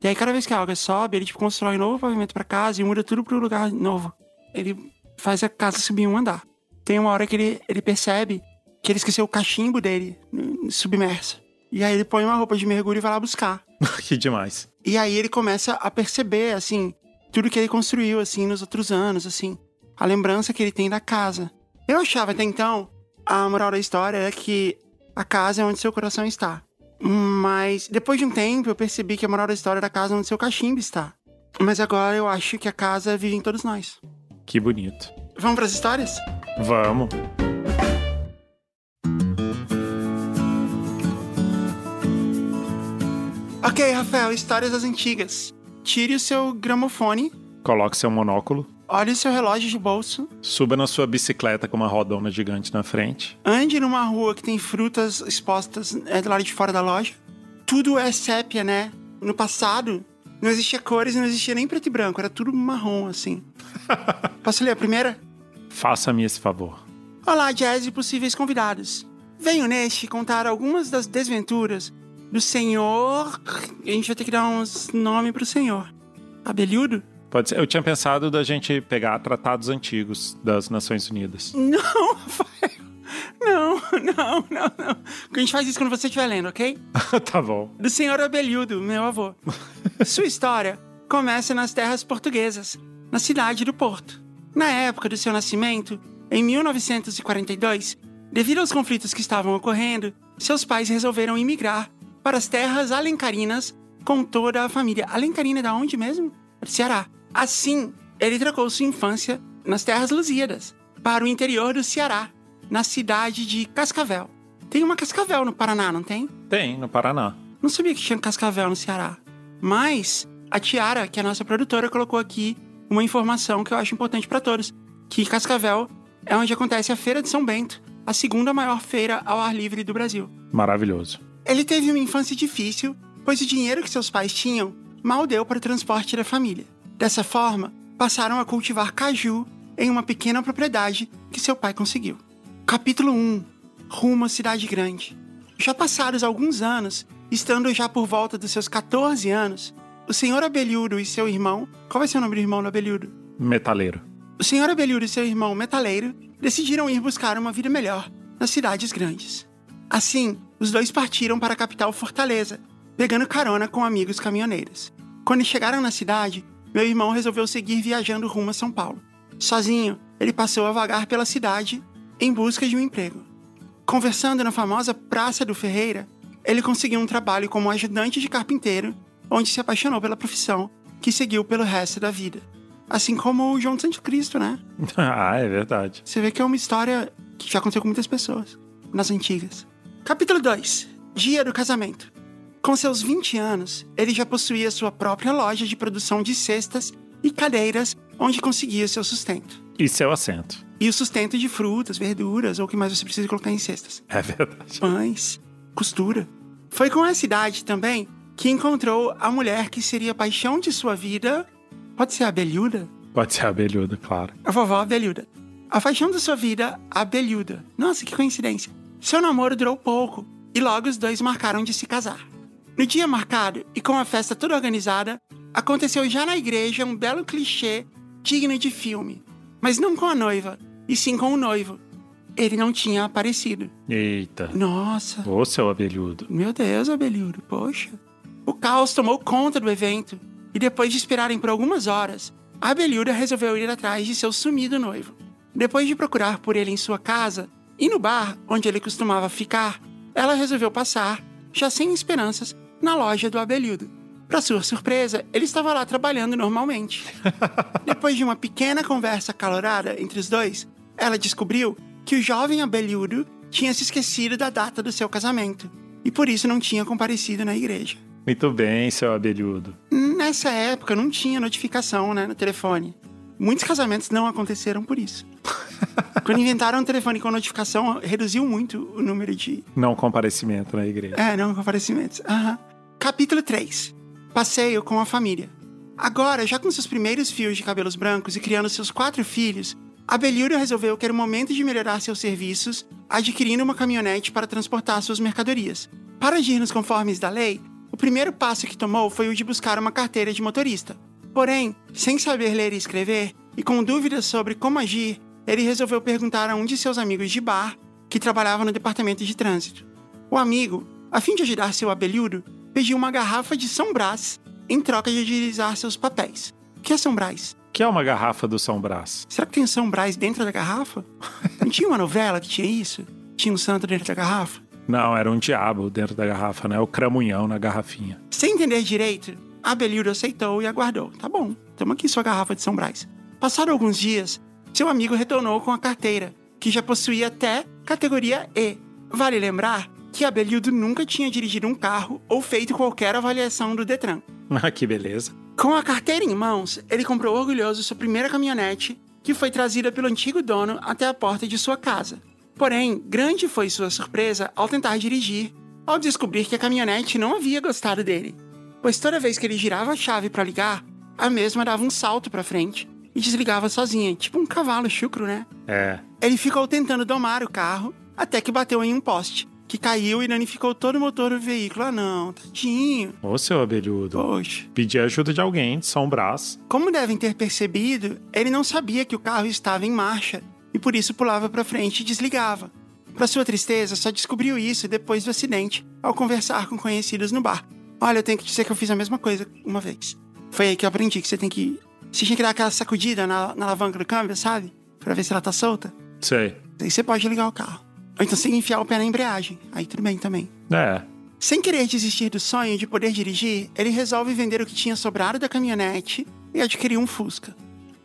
E aí, cada vez que a água sobe, ele tipo, constrói um novo pavimento pra casa e muda tudo pro lugar novo. Ele faz a casa subir um andar. Tem uma hora que ele, ele percebe que ele esqueceu o cachimbo dele submerso. E aí ele põe uma roupa de mergulho e vai lá buscar. que demais. E aí ele começa a perceber, assim, tudo que ele construiu, assim, nos outros anos, assim. A lembrança que ele tem da casa. Eu achava até então, a moral da história é que a casa é onde seu coração está. Mas depois de um tempo eu percebi que a moral da história da casa é onde seu cachimbo está. Mas agora eu acho que a casa vive em todos nós. Que bonito. Vamos pras histórias? Vamos. Ok, Rafael, histórias das antigas. Tire o seu gramofone, Coloque seu monóculo, olhe o seu relógio de bolso, suba na sua bicicleta com uma rodona gigante na frente. ande numa rua que tem frutas expostas é, do lado de fora da loja. Tudo é sépia, né? No passado, não existia cores, não existia nem preto e branco, era tudo marrom, assim. Posso ler a primeira? Faça-me esse favor. Olá, Jazz e possíveis convidados. Venho neste contar algumas das desventuras do senhor... A gente vai ter que dar uns nomes pro senhor. Abelhudo? Pode ser. Eu tinha pensado da gente pegar tratados antigos das Nações Unidas. Não, Rafael. Não, não, não, não. A gente faz isso quando você estiver lendo, ok? tá bom. do senhor Abelhudo, meu avô. Sua história começa nas terras portuguesas, na cidade do Porto. Na época do seu nascimento, em 1942, devido aos conflitos que estavam ocorrendo, seus pais resolveram imigrar para as terras alencarinas com toda a família. Alencarina é da onde mesmo? Do Ceará. Assim, ele trocou sua infância nas terras lusíadas para o interior do Ceará, na cidade de Cascavel. Tem uma Cascavel no Paraná, não tem? Tem, no Paraná. Não sabia que tinha cascavel no Ceará. Mas a Tiara, que é a nossa produtora, colocou aqui uma informação que eu acho importante para todos: que Cascavel é onde acontece a Feira de São Bento, a segunda maior feira ao ar livre do Brasil. Maravilhoso. Ele teve uma infância difícil, pois o dinheiro que seus pais tinham mal deu para o transporte da família. Dessa forma, passaram a cultivar caju em uma pequena propriedade que seu pai conseguiu. Capítulo 1 Rumo à cidade grande. Já passados alguns anos, estando já por volta dos seus 14 anos, o senhor Abelhudo e seu irmão. Qual vai ser o nome do irmão do Abelhudo? Metaleiro. O senhor Abelhudo e seu irmão Metaleiro decidiram ir buscar uma vida melhor nas cidades grandes. Assim, os dois partiram para a capital Fortaleza, pegando carona com amigos caminhoneiros. Quando chegaram na cidade, meu irmão resolveu seguir viajando rumo a São Paulo. Sozinho, ele passou a vagar pela cidade em busca de um emprego. Conversando na famosa Praça do Ferreira, ele conseguiu um trabalho como ajudante de carpinteiro, onde se apaixonou pela profissão, que seguiu pelo resto da vida. Assim como o João Santo Cristo, né? ah, é verdade. Você vê que é uma história que já aconteceu com muitas pessoas nas antigas. Capítulo 2. Dia do casamento. Com seus 20 anos, ele já possuía sua própria loja de produção de cestas e cadeiras onde conseguia seu sustento. E seu assento. E o sustento de frutas, verduras ou o que mais você precisa colocar em cestas. É verdade. Pães, costura. Foi com essa idade também que encontrou a mulher que seria a paixão de sua vida. Pode ser a Abelhuda? Pode ser abelhudo, claro. A vovó Abelhuda. A paixão da sua vida, a Abelhuda. Nossa, que coincidência. Seu namoro durou pouco e logo os dois marcaram de se casar. No dia marcado e com a festa toda organizada, aconteceu já na igreja um belo clichê digno de filme. Mas não com a noiva, e sim com o noivo. Ele não tinha aparecido. Eita. Nossa, Ô, seu abelhudo. meu Deus, Abelhudo, poxa. O caos tomou conta do evento, e depois de esperarem por algumas horas, a Abelhuda resolveu ir atrás de seu sumido noivo. Depois de procurar por ele em sua casa e no bar onde ele costumava ficar, ela resolveu passar, já sem esperanças, na loja do Abelhudo. Para sua surpresa, ele estava lá trabalhando normalmente. Depois de uma pequena conversa acalorada entre os dois, ela descobriu que o jovem Abelhudo tinha se esquecido da data do seu casamento e por isso não tinha comparecido na igreja. Muito bem, seu abelhudo. Nessa época não tinha notificação né, no telefone. Muitos casamentos não aconteceram por isso. Quando inventaram o telefone com notificação, reduziu muito o número de. Não comparecimento na igreja. É, não comparecimentos. Aham. Capítulo 3 Passeio com a família. Agora, já com seus primeiros fios de cabelos brancos e criando seus quatro filhos, Abelhudo resolveu que era o momento de melhorar seus serviços, adquirindo uma caminhonete para transportar suas mercadorias. Para agir nos conformes da lei, o primeiro passo que tomou foi o de buscar uma carteira de motorista. Porém, sem saber ler e escrever, e com dúvidas sobre como agir, ele resolveu perguntar a um de seus amigos de bar, que trabalhava no departamento de trânsito. O amigo, a fim de ajudar seu abelhudo, pediu uma garrafa de São Brás em troca de agilizar seus papéis. O que é São Brás? Que é uma garrafa do São Brás? Será que tem São Brás dentro da garrafa? Não tinha uma novela que tinha isso? Tinha um santo dentro da garrafa? Não, era um diabo dentro da garrafa, né? O cramunhão na garrafinha. Sem entender direito, Abelhudo aceitou e aguardou. Tá bom, toma aqui sua garrafa de São Brás. Passaram alguns dias, seu amigo retornou com a carteira, que já possuía até categoria E. Vale lembrar que Abelhudo nunca tinha dirigido um carro ou feito qualquer avaliação do Detran. Ah, que beleza. Com a carteira em mãos, ele comprou orgulhoso sua primeira caminhonete, que foi trazida pelo antigo dono até a porta de sua casa. Porém, grande foi sua surpresa ao tentar dirigir, ao descobrir que a caminhonete não havia gostado dele, pois toda vez que ele girava a chave para ligar, a mesma dava um salto para frente e desligava sozinha, tipo um cavalo chucro, né? É. Ele ficou tentando domar o carro até que bateu em um poste, que caiu e danificou todo o motor do veículo. Ah, não, tadinho. Ô, seu abelhudo. Poxa. Pedir ajuda de alguém, de São Brás. Como devem ter percebido, ele não sabia que o carro estava em marcha e por isso pulava para frente e desligava. Para sua tristeza, só descobriu isso depois do acidente, ao conversar com conhecidos no bar. Olha, eu tenho que dizer que eu fiz a mesma coisa uma vez. Foi aí que eu aprendi que você tem que. Você tinha que dar aquela sacudida na, na alavanca do câmbio, sabe? Pra ver se ela tá solta. Sei. Aí você pode ligar o carro. Ou então você enfiar o pé na embreagem. Aí tudo bem também. É. Sem querer desistir do sonho de poder dirigir, ele resolve vender o que tinha sobrado da caminhonete e adquirir um Fusca.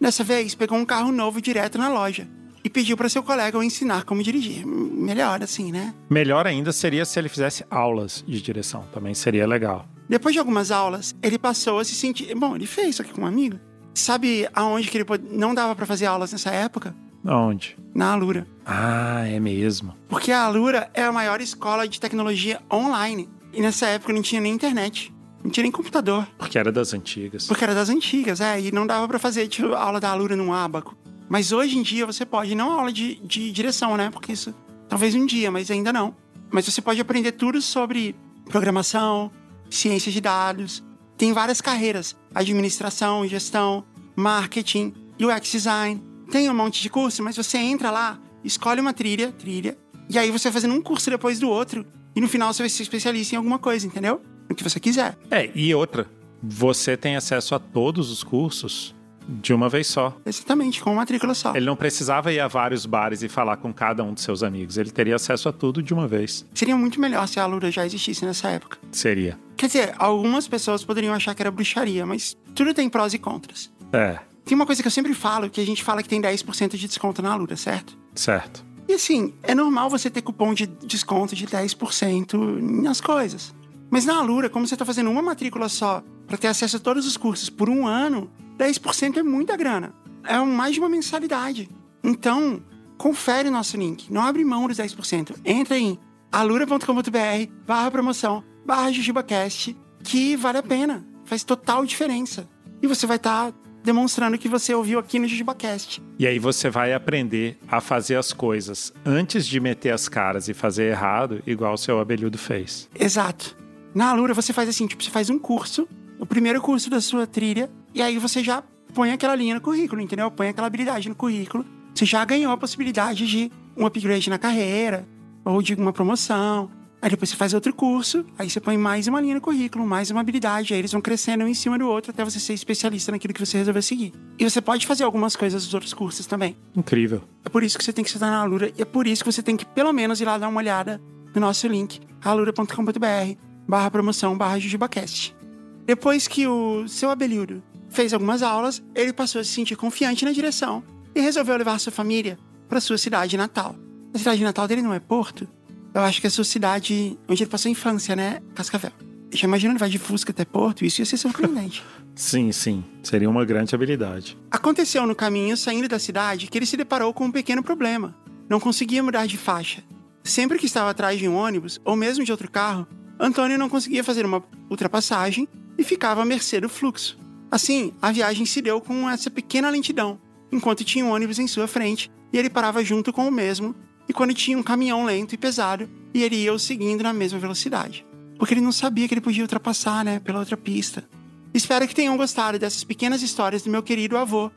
Dessa vez, pegou um carro novo direto na loja e pediu para seu colega o ensinar como dirigir. Melhor assim, né? Melhor ainda seria se ele fizesse aulas de direção. Também seria legal. Depois de algumas aulas, ele passou a se sentir. Bom, ele fez isso aqui com um amigo. Sabe aonde que ele pod- não dava para fazer aulas nessa época? Onde? Na Alura. Ah, é mesmo. Porque a Alura é a maior escola de tecnologia online. E nessa época não tinha nem internet. Não tinha nem computador. Porque era das antigas. Porque era das antigas, é, e não dava pra fazer tipo, aula da Alura num abaco. Mas hoje em dia você pode, não aula de, de direção, né? Porque isso talvez um dia, mas ainda não. Mas você pode aprender tudo sobre programação, ciência de dados. Tem várias carreiras: administração, gestão, marketing, UX design. Tem um monte de curso, mas você entra lá, escolhe uma trilha, trilha, e aí você vai fazendo um curso depois do outro. E no final você vai ser especialista em alguma coisa, entendeu? O que você quiser. É, e outra. Você tem acesso a todos os cursos de uma vez só. Exatamente, com uma matrícula só. Ele não precisava ir a vários bares e falar com cada um dos seus amigos. Ele teria acesso a tudo de uma vez. Seria muito melhor se a Alura já existisse nessa época. Seria. Quer dizer, algumas pessoas poderiam achar que era bruxaria, mas tudo tem prós e contras. É, Tem uma coisa que eu sempre falo, que a gente fala que tem 10% de desconto na Alura, certo? certo. E assim, é normal você ter cupom de desconto de 10% nas coisas. Mas na Alura, como você está fazendo uma matrícula só para ter acesso a todos os cursos por um ano, 10% é muita grana. É mais de uma mensalidade. Então, confere o nosso link. Não abre mão dos 10%. Entra em alura.com.br barra promoção barra jujubacast que vale a pena. Faz total diferença. E você vai estar tá demonstrando que você ouviu aqui no JujubaCast. E aí você vai aprender a fazer as coisas antes de meter as caras e fazer errado, igual o seu abelhudo fez. Exato. Na Alura você faz assim, tipo, você faz um curso, o primeiro curso da sua trilha, e aí você já põe aquela linha no currículo, entendeu? Põe aquela habilidade no currículo. Você já ganhou a possibilidade de um upgrade na carreira, ou de uma promoção, Aí depois você faz outro curso, aí você põe mais uma linha no currículo, mais uma habilidade, aí eles vão crescendo um em cima do outro até você ser especialista naquilo que você resolveu seguir. E você pode fazer algumas coisas dos outros cursos também. Incrível. É por isso que você tem que estudar na Alura e é por isso que você tem que pelo menos ir lá dar uma olhada no nosso link, alura.com.br barra promoção barra jujubacast. Depois que o seu abelhudo fez algumas aulas, ele passou a se sentir confiante na direção e resolveu levar sua família para sua cidade natal. A cidade natal dele não é Porto, eu acho que a sua cidade, onde ele passou a infância, né? Cascavel. Já imagina ele vai de Fusca até Porto? Isso ia ser surpreendente. sim, sim. Seria uma grande habilidade. Aconteceu no caminho, saindo da cidade, que ele se deparou com um pequeno problema. Não conseguia mudar de faixa. Sempre que estava atrás de um ônibus, ou mesmo de outro carro, Antônio não conseguia fazer uma ultrapassagem e ficava à mercê do fluxo. Assim, a viagem se deu com essa pequena lentidão, enquanto tinha um ônibus em sua frente e ele parava junto com o mesmo e quando tinha um caminhão lento e pesado e ele ia o seguindo na mesma velocidade. Porque ele não sabia que ele podia ultrapassar, né, pela outra pista. Espero que tenham gostado dessas pequenas histórias do meu querido avô,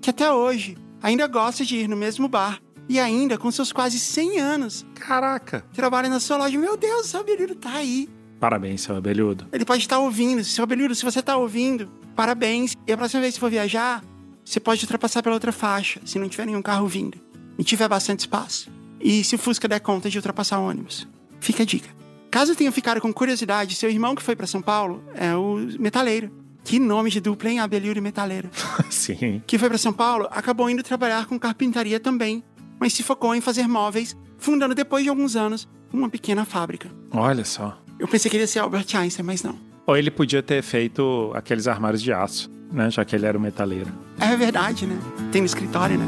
que até hoje ainda gosta de ir no mesmo bar e ainda com seus quase 100 anos. Caraca! Trabalha na sua loja. Meu Deus, seu abelhudo tá aí. Parabéns, seu abelhudo. Ele pode estar ouvindo. Seu abelhudo, se você tá ouvindo, parabéns. E a próxima vez que for viajar, você pode ultrapassar pela outra faixa, se não tiver nenhum carro vindo. E tiver bastante espaço. E se o Fusca der conta de ultrapassar ônibus? Fica a dica. Caso tenham ficado com curiosidade, seu irmão que foi para São Paulo é o metaleiro. Que nome de dupla, hein? Abelhudo e metaleiro. Sim. Que foi para São Paulo, acabou indo trabalhar com carpintaria também, mas se focou em fazer móveis, fundando depois de alguns anos uma pequena fábrica. Olha só. Eu pensei que ele ia ser Albert Einstein, mas não. Ou ele podia ter feito aqueles armários de aço, né? Já que ele era o metaleiro. É verdade, né? Tem no escritório, né?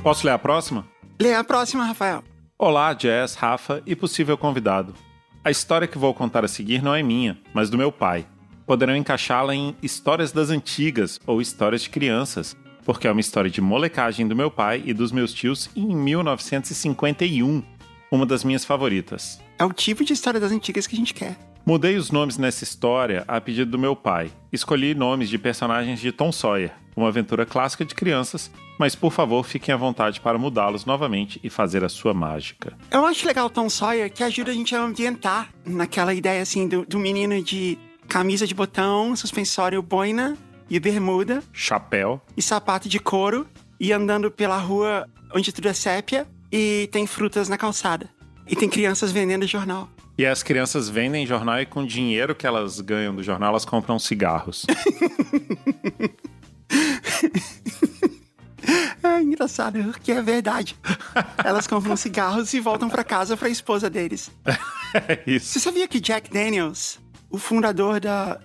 Posso ler a próxima? Lê a próxima, Rafael. Olá, Jess, Rafa e possível convidado. A história que vou contar a seguir não é minha, mas do meu pai. Poderão encaixá-la em Histórias das Antigas ou Histórias de Crianças, porque é uma história de molecagem do meu pai e dos meus tios em 1951, uma das minhas favoritas. É o tipo de história das antigas que a gente quer. Mudei os nomes nessa história a pedido do meu pai. Escolhi nomes de personagens de Tom Sawyer, uma aventura clássica de crianças, mas por favor fiquem à vontade para mudá-los novamente e fazer a sua mágica. Eu acho legal Tom Sawyer que ajuda a gente a ambientar naquela ideia assim do, do menino de camisa de botão, suspensório boina e bermuda, chapéu e sapato de couro e andando pela rua onde tudo é sépia e tem frutas na calçada. E tem crianças vendendo jornal. E as crianças vendem jornal e com o dinheiro que elas ganham do jornal, elas compram cigarros. é engraçado, porque é verdade. Elas compram cigarros e voltam para casa para a esposa deles. é isso. Você sabia que Jack Daniels, o fundador da,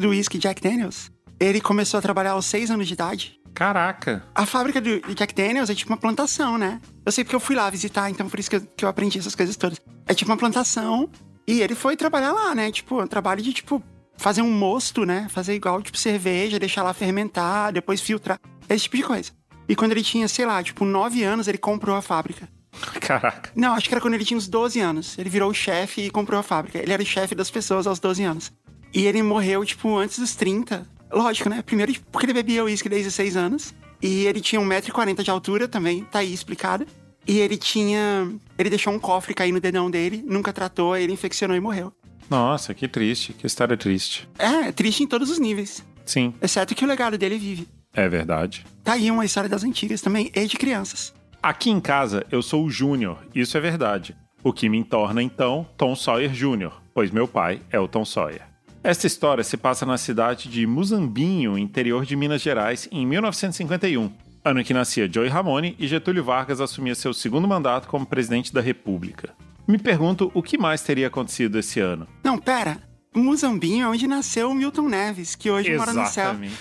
do whisky Jack Daniels, ele começou a trabalhar aos seis anos de idade? Caraca! A fábrica do Jack Daniels é tipo uma plantação, né? Eu sei porque eu fui lá visitar, então por isso que eu, que eu aprendi essas coisas todas. É tipo uma plantação e ele foi trabalhar lá, né? Tipo, um trabalho de, tipo, fazer um mosto, né? Fazer igual, tipo, cerveja, deixar lá fermentar, depois filtrar. Esse tipo de coisa. E quando ele tinha, sei lá, tipo, nove anos, ele comprou a fábrica. Caraca. Não, acho que era quando ele tinha uns 12 anos. Ele virou o chefe e comprou a fábrica. Ele era o chefe das pessoas aos 12 anos. E ele morreu, tipo, antes dos 30. Lógico, né? Primeiro porque ele bebia uísque desde 6 anos. E ele tinha 1,40m de altura também, tá aí explicado. E ele tinha. Ele deixou um cofre cair no dedão dele, nunca tratou, ele infeccionou e morreu. Nossa, que triste, que história triste. É, triste em todos os níveis. Sim. Exceto que o legado dele vive. É verdade. Tá aí uma história das antigas também, e de crianças. Aqui em casa eu sou o Júnior, isso é verdade. O que me torna então Tom Sawyer Jr., pois meu pai é o Tom Sawyer. Esta história se passa na cidade de Muzambinho, interior de Minas Gerais, em 1951, ano em que nascia Joey Ramone e Getúlio Vargas assumia seu segundo mandato como presidente da República. Me pergunto o que mais teria acontecido esse ano. Não, pera. Muzambinho é onde nasceu o Milton Neves, que hoje mora no céu. Exatamente.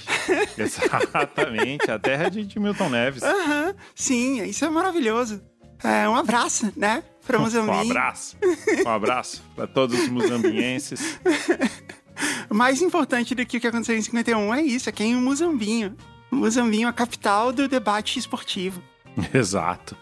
Exatamente. A terra de, de Milton Neves. Aham, sim, isso é maravilhoso. É, um abraço, né? Pra Muzambinho. Um abraço. Um abraço para todos os muzambienses. Mais importante do que o que aconteceu em 51 é isso, é quem o Muzambinho. Muzambinho é a capital do debate esportivo. Exato.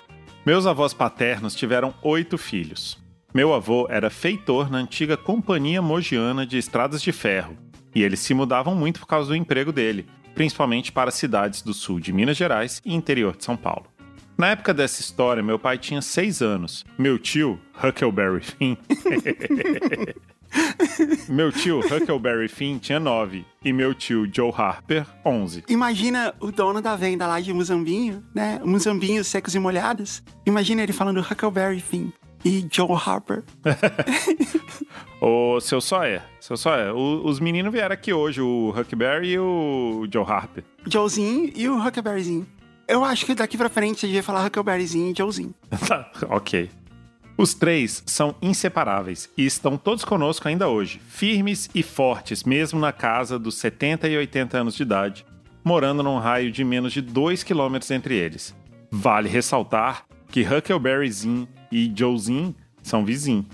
Meus avós paternos tiveram oito filhos. Meu avô era feitor na antiga Companhia Mogiana de Estradas de Ferro, e eles se mudavam muito por causa do emprego dele, principalmente para cidades do sul de Minas Gerais e interior de São Paulo. Na época dessa história, meu pai tinha seis anos. Meu tio, Huckleberry Finn. meu tio, Huckleberry Finn, tinha nove. E meu tio, Joe Harper, onze. Imagina o dono da venda lá de Muzambinho, né? Muzambinhos secos e molhados. Imagina ele falando Huckleberry Finn e Joe Harper. Ô, seu Sawyer, seu Sawyer, o- os meninos vieram aqui hoje, o Huckleberry e o Joe Harper. Joezinho e o Huckleberryzinho. Eu acho que daqui pra frente você devia falar Huckleberryzinho e Joezinho. Tá, ok. Os três são inseparáveis e estão todos conosco ainda hoje, firmes e fortes, mesmo na casa dos 70 e 80 anos de idade, morando num raio de menos de 2 quilômetros entre eles. Vale ressaltar que Huckleberryzinho e Joezinho são vizinhos.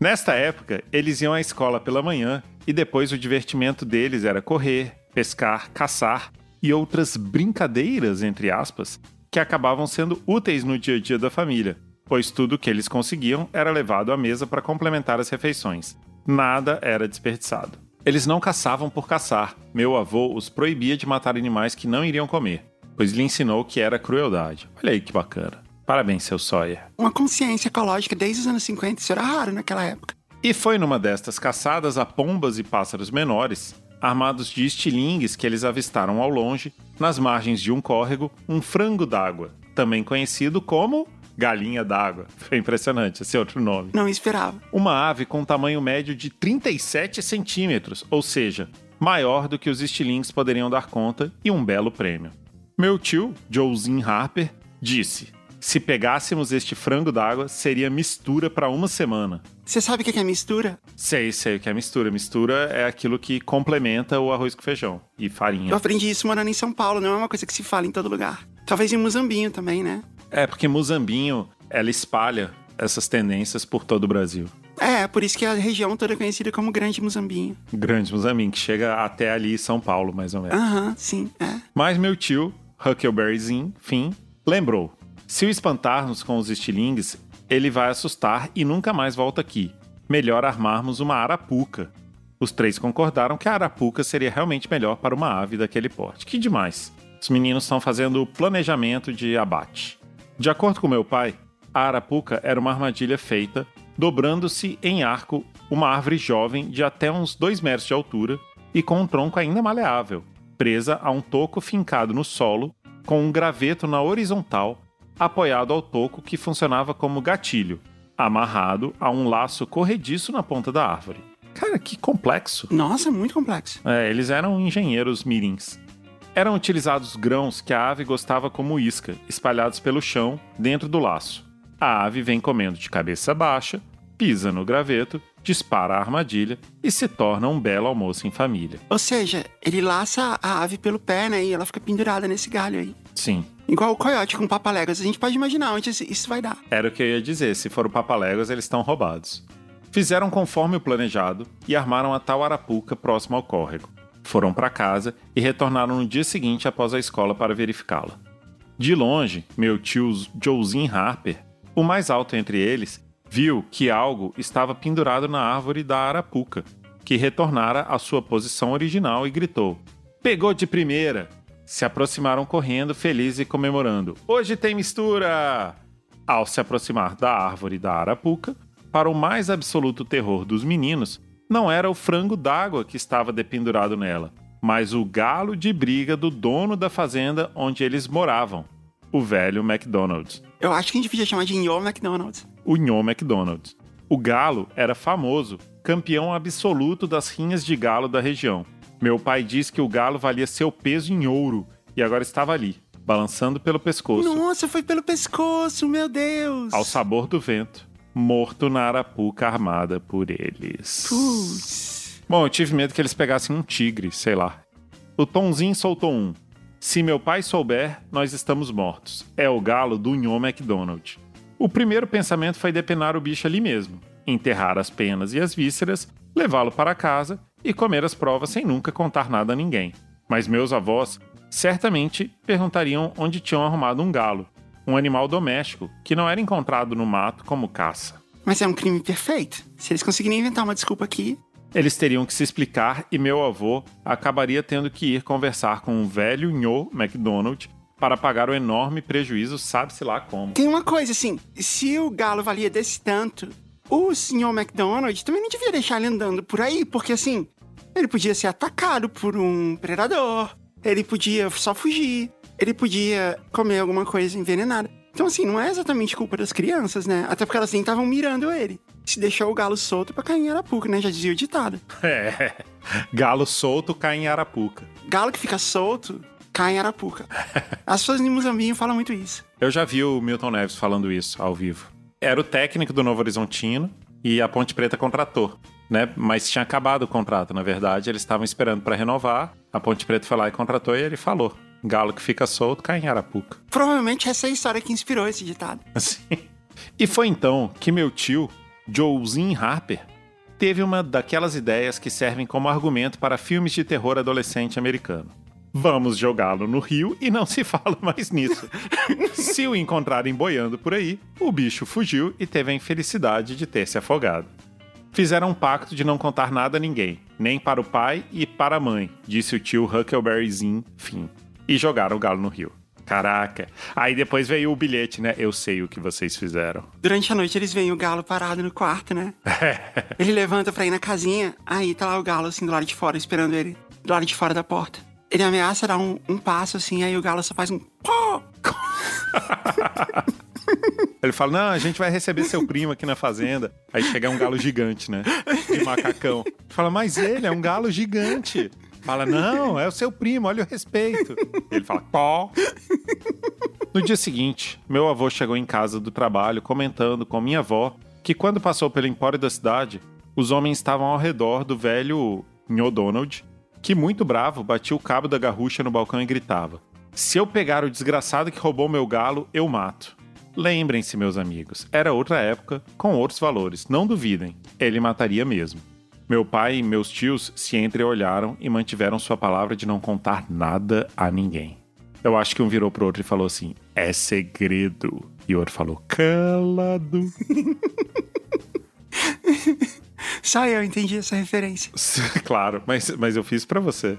Nesta época, eles iam à escola pela manhã e depois o divertimento deles era correr, pescar, caçar e outras brincadeiras, entre aspas, que acabavam sendo úteis no dia a dia da família, pois tudo que eles conseguiam era levado à mesa para complementar as refeições. Nada era desperdiçado. Eles não caçavam por caçar. Meu avô os proibia de matar animais que não iriam comer, pois lhe ensinou que era crueldade. Olha aí que bacana. Parabéns, seu Sawyer. Uma consciência ecológica desde os anos 50, isso era raro naquela época. E foi numa destas caçadas a pombas e pássaros menores, armados de estilingues que eles avistaram ao longe, nas margens de um córrego, um frango d'água, também conhecido como galinha d'água. Foi impressionante esse outro nome. Não esperava. Uma ave com tamanho médio de 37 centímetros, ou seja, maior do que os estilingues poderiam dar conta e um belo prêmio. Meu tio, Joezinho Harper, disse: se pegássemos este frango d'água, seria mistura para uma semana. Você sabe o que é mistura? Sei, sei o que é mistura. Mistura é aquilo que complementa o arroz com feijão e Eu farinha. aprendi isso morando em São Paulo, não é uma coisa que se fala em todo lugar. Talvez em Muzambinho também, né? É, porque Muzambinho, ela espalha essas tendências por todo o Brasil. É, por isso que a região toda é conhecida como Grande Muzambinho. Grande Muzambinho, que chega até ali São Paulo, mais ou menos. Aham, sim, é. Mas meu tio, Huckleberryzinho, fim, lembrou. Se o espantarmos com os estilingues, ele vai assustar e nunca mais volta aqui. Melhor armarmos uma arapuca. Os três concordaram que a arapuca seria realmente melhor para uma ave daquele porte. Que demais. Os meninos estão fazendo o planejamento de abate. De acordo com meu pai, a arapuca era uma armadilha feita, dobrando-se em arco uma árvore jovem de até uns 2 metros de altura e com um tronco ainda maleável, presa a um toco fincado no solo, com um graveto na horizontal apoiado ao toco que funcionava como gatilho, amarrado a um laço corrediço na ponta da árvore. Cara, que complexo! Nossa, muito complexo. É, eles eram engenheiros mirins. Eram utilizados grãos que a ave gostava como isca, espalhados pelo chão, dentro do laço. A ave vem comendo de cabeça baixa, pisa no graveto, dispara a armadilha e se torna um belo almoço em família. Ou seja, ele laça a ave pelo pé, né? E ela fica pendurada nesse galho aí. Sim, Igual o coiote com papaléguas. A gente pode imaginar onde isso vai dar. Era o que eu ia dizer, se for o Papaléguas, eles estão roubados. Fizeram conforme o planejado e armaram a tal arapuca próximo ao córrego. Foram para casa e retornaram no dia seguinte após a escola para verificá-la. De longe, meu tio Joezinho Harper, o mais alto entre eles, viu que algo estava pendurado na árvore da arapuca, que retornara à sua posição original e gritou: Pegou de primeira! Se aproximaram correndo, felizes e comemorando. Hoje tem mistura! Ao se aproximar da árvore da arapuca, para o mais absoluto terror dos meninos, não era o frango d'água que estava dependurado nela, mas o galo de briga do dono da fazenda onde eles moravam, o velho McDonald's Eu acho que a gente podia chamar de Yo McDonald's. o Nhô McDonald's. O galo era famoso, campeão absoluto das rinhas de galo da região. Meu pai disse que o galo valia seu peso em ouro e agora estava ali, balançando pelo pescoço, Nossa, foi pelo pescoço, meu Deus. ao sabor do vento, morto na arapuca armada por eles. Putz. Bom, eu tive medo que eles pegassem um tigre, sei lá. O Tonzinho soltou um. Se meu pai souber, nós estamos mortos. É o galo do Nhô McDonald. O primeiro pensamento foi depenar o bicho ali mesmo, enterrar as penas e as vísceras, levá-lo para casa e comer as provas sem nunca contar nada a ninguém. Mas meus avós certamente perguntariam onde tinham arrumado um galo, um animal doméstico que não era encontrado no mato como caça. Mas é um crime perfeito. Se eles conseguirem inventar uma desculpa aqui. Eles teriam que se explicar e meu avô acabaria tendo que ir conversar com o velho Nho McDonald para pagar o enorme prejuízo, sabe-se lá como. Tem uma coisa assim: se o galo valia desse tanto, o senhor McDonald também não devia deixar ele andando por aí, porque assim, ele podia ser atacado por um predador, ele podia só fugir, ele podia comer alguma coisa envenenada. Então, assim, não é exatamente culpa das crianças, né? Até porque elas nem estavam mirando ele. Se deixou o galo solto pra cair em Arapuca, né? Já dizia o ditado. É, galo solto cai em Arapuca. Galo que fica solto, cai em Arapuca. As pessoas em Muzambinho falam muito isso. Eu já vi o Milton Neves falando isso ao vivo. Era o técnico do Novo Horizontino e a Ponte Preta contratou, né? Mas tinha acabado o contrato, na verdade, eles estavam esperando para renovar. A Ponte Preta foi lá e contratou e ele falou: "Galo que fica solto cai em Arapuca". Provavelmente essa é a história que inspirou esse ditado. Assim. E foi então que meu tio, Joezinho Harper, teve uma daquelas ideias que servem como argumento para filmes de terror adolescente americano. Vamos jogá-lo no rio e não se fala mais nisso. se o encontrarem boiando por aí, o bicho fugiu e teve a infelicidade de ter se afogado. Fizeram um pacto de não contar nada a ninguém, nem para o pai e para a mãe, disse o tio Huckleberryzinho Finn, e jogaram o galo no rio. Caraca. Aí depois veio o bilhete, né? Eu sei o que vocês fizeram. Durante a noite eles veem o galo parado no quarto, né? ele levanta pra ir na casinha, aí tá lá o galo assim do lado de fora, esperando ele, do lado de fora da porta. Ele ameaça dar um, um passo assim, aí o galo só faz um. Ele fala: Não, a gente vai receber seu primo aqui na fazenda. Aí chega um galo gigante, né? De macacão. Fala, mas ele é um galo gigante. Fala, não, é o seu primo, olha o respeito. Ele fala, pó. No dia seguinte, meu avô chegou em casa do trabalho comentando com minha avó que quando passou pelo empório da cidade, os homens estavam ao redor do velho Nho Donald, que muito bravo batia o cabo da garrucha no balcão e gritava: Se eu pegar o desgraçado que roubou meu galo, eu mato. Lembrem-se, meus amigos, era outra época, com outros valores, não duvidem, ele mataria mesmo. Meu pai e meus tios se entreolharam e mantiveram sua palavra de não contar nada a ninguém. Eu acho que um virou pro outro e falou assim: é segredo. E o outro falou: calado. Só eu entendi essa referência. claro, mas, mas eu fiz pra você.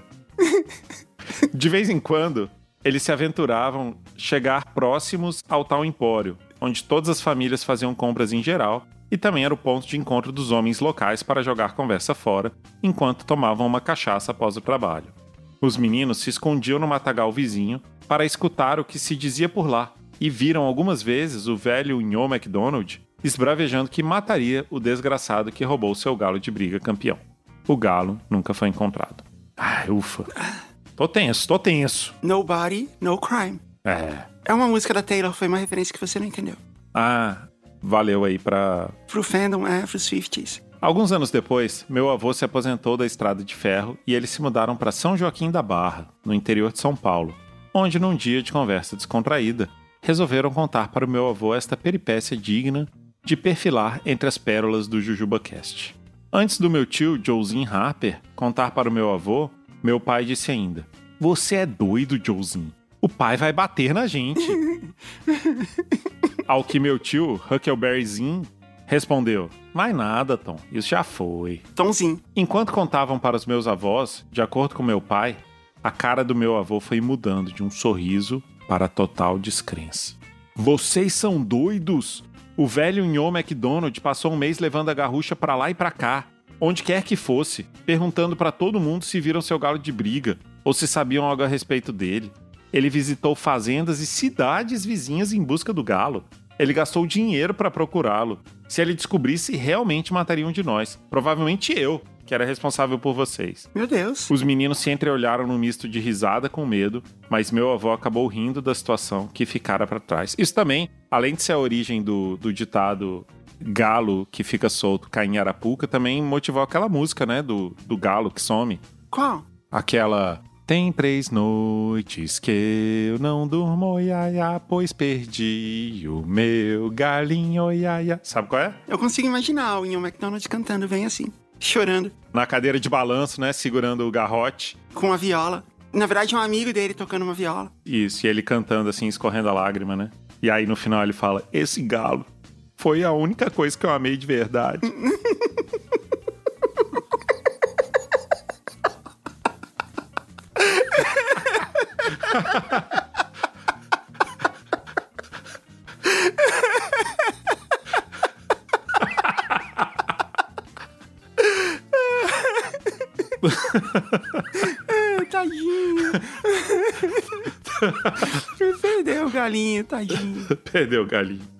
De vez em quando, eles se aventuravam chegar próximos ao tal empório, onde todas as famílias faziam compras em geral e também era o ponto de encontro dos homens locais para jogar conversa fora, enquanto tomavam uma cachaça após o trabalho. Os meninos se escondiam no matagal vizinho para escutar o que se dizia por lá e viram algumas vezes o velho Nho MacDonald esbravejando que mataria o desgraçado que roubou seu galo de briga campeão. O galo nunca foi encontrado. Ai, ufa. Tô tenso, tô tenso. Nobody, no crime. É. É uma música da Taylor, foi uma referência que você não entendeu. Ah, valeu aí pra. Pro fandom, é, pros Swifties. Alguns anos depois, meu avô se aposentou da estrada de ferro e eles se mudaram para São Joaquim da Barra, no interior de São Paulo, onde, num dia de conversa descontraída, resolveram contar para o meu avô esta peripécia digna de perfilar entre as pérolas do JujubaCast. Antes do meu tio, Joezinho Harper, contar para o meu avô, meu pai disse ainda: Você é doido, Joezinho. O pai vai bater na gente. Ao que meu tio, Huckleberryzinho, respondeu: Vai nada, Tom, isso já foi. Tomzinho. Enquanto contavam para os meus avós, de acordo com meu pai, a cara do meu avô foi mudando de um sorriso para total descrença. Vocês são doidos? O velho Nho McDonald passou um mês levando a garrucha para lá e para cá, onde quer que fosse, perguntando para todo mundo se viram seu galo de briga ou se sabiam algo a respeito dele. Ele visitou fazendas e cidades vizinhas em busca do galo. Ele gastou dinheiro para procurá-lo. Se ele descobrisse, realmente mataria um de nós. Provavelmente eu, que era responsável por vocês. Meu Deus. Os meninos se entreolharam num misto de risada com medo, mas meu avô acabou rindo da situação que ficara para trás. Isso também, além de ser a origem do, do ditado galo que fica solto cai em Arapuca, também motivou aquela música, né, do, do galo que some. Qual? Aquela. Tem três noites que eu não durmo, iaia, pois perdi o meu galinho, iaia. Sabe qual é? Eu consigo imaginar o Ian McDonald cantando bem assim, chorando, Na cadeira de balanço, né, segurando o garrote. com a viola. Na verdade, é um amigo dele tocando uma viola. Isso, e ele cantando assim, escorrendo a lágrima, né? E aí no final ele fala: Esse galo foi a única coisa que eu amei de verdade. Tadinho. Perdeu o galinho, tadinho. Perdeu o galinho.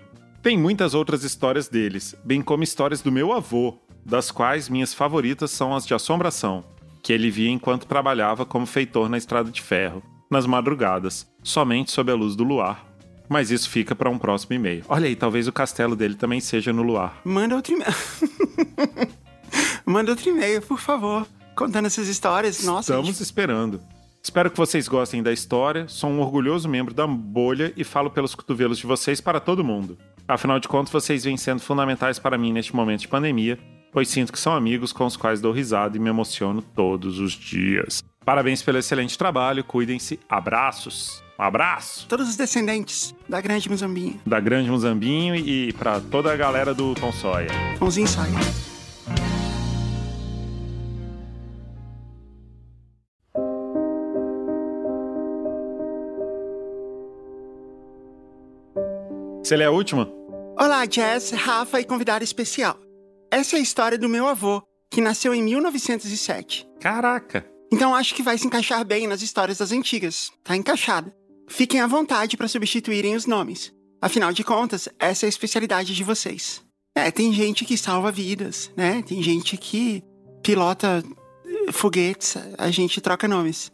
Tem muitas outras histórias deles, bem como histórias do meu avô, das quais minhas favoritas são as de assombração, que ele via enquanto trabalhava como feitor na estrada de ferro, nas madrugadas, somente sob a luz do luar. Mas isso fica para um próximo e-mail. Olha aí, talvez o castelo dele também seja no luar. Manda outro e-mail. Manda outro e-mail, por favor. Contando essas histórias. Nossa, Estamos gente, esperando. Espero que vocês gostem da história. Sou um orgulhoso membro da bolha e falo pelos cotovelos de vocês para todo mundo. Afinal de contas, vocês vêm sendo fundamentais para mim neste momento de pandemia, pois sinto que são amigos com os quais dou risada e me emociono todos os dias. Parabéns pelo excelente trabalho, cuidem-se. Abraços. Um abraço todos os descendentes da grande Mozambinho. da Grande Mozambinho e para toda a galera do Tom Sawyer. Mãozinho sai. Você lê a última? Olá, Jess, Rafa e convidado especial. Essa é a história do meu avô, que nasceu em 1907. Caraca! Então acho que vai se encaixar bem nas histórias das antigas. Tá encaixada. Fiquem à vontade para substituírem os nomes. Afinal de contas, essa é a especialidade de vocês. É, tem gente que salva vidas, né? Tem gente que pilota foguetes, a gente troca nomes.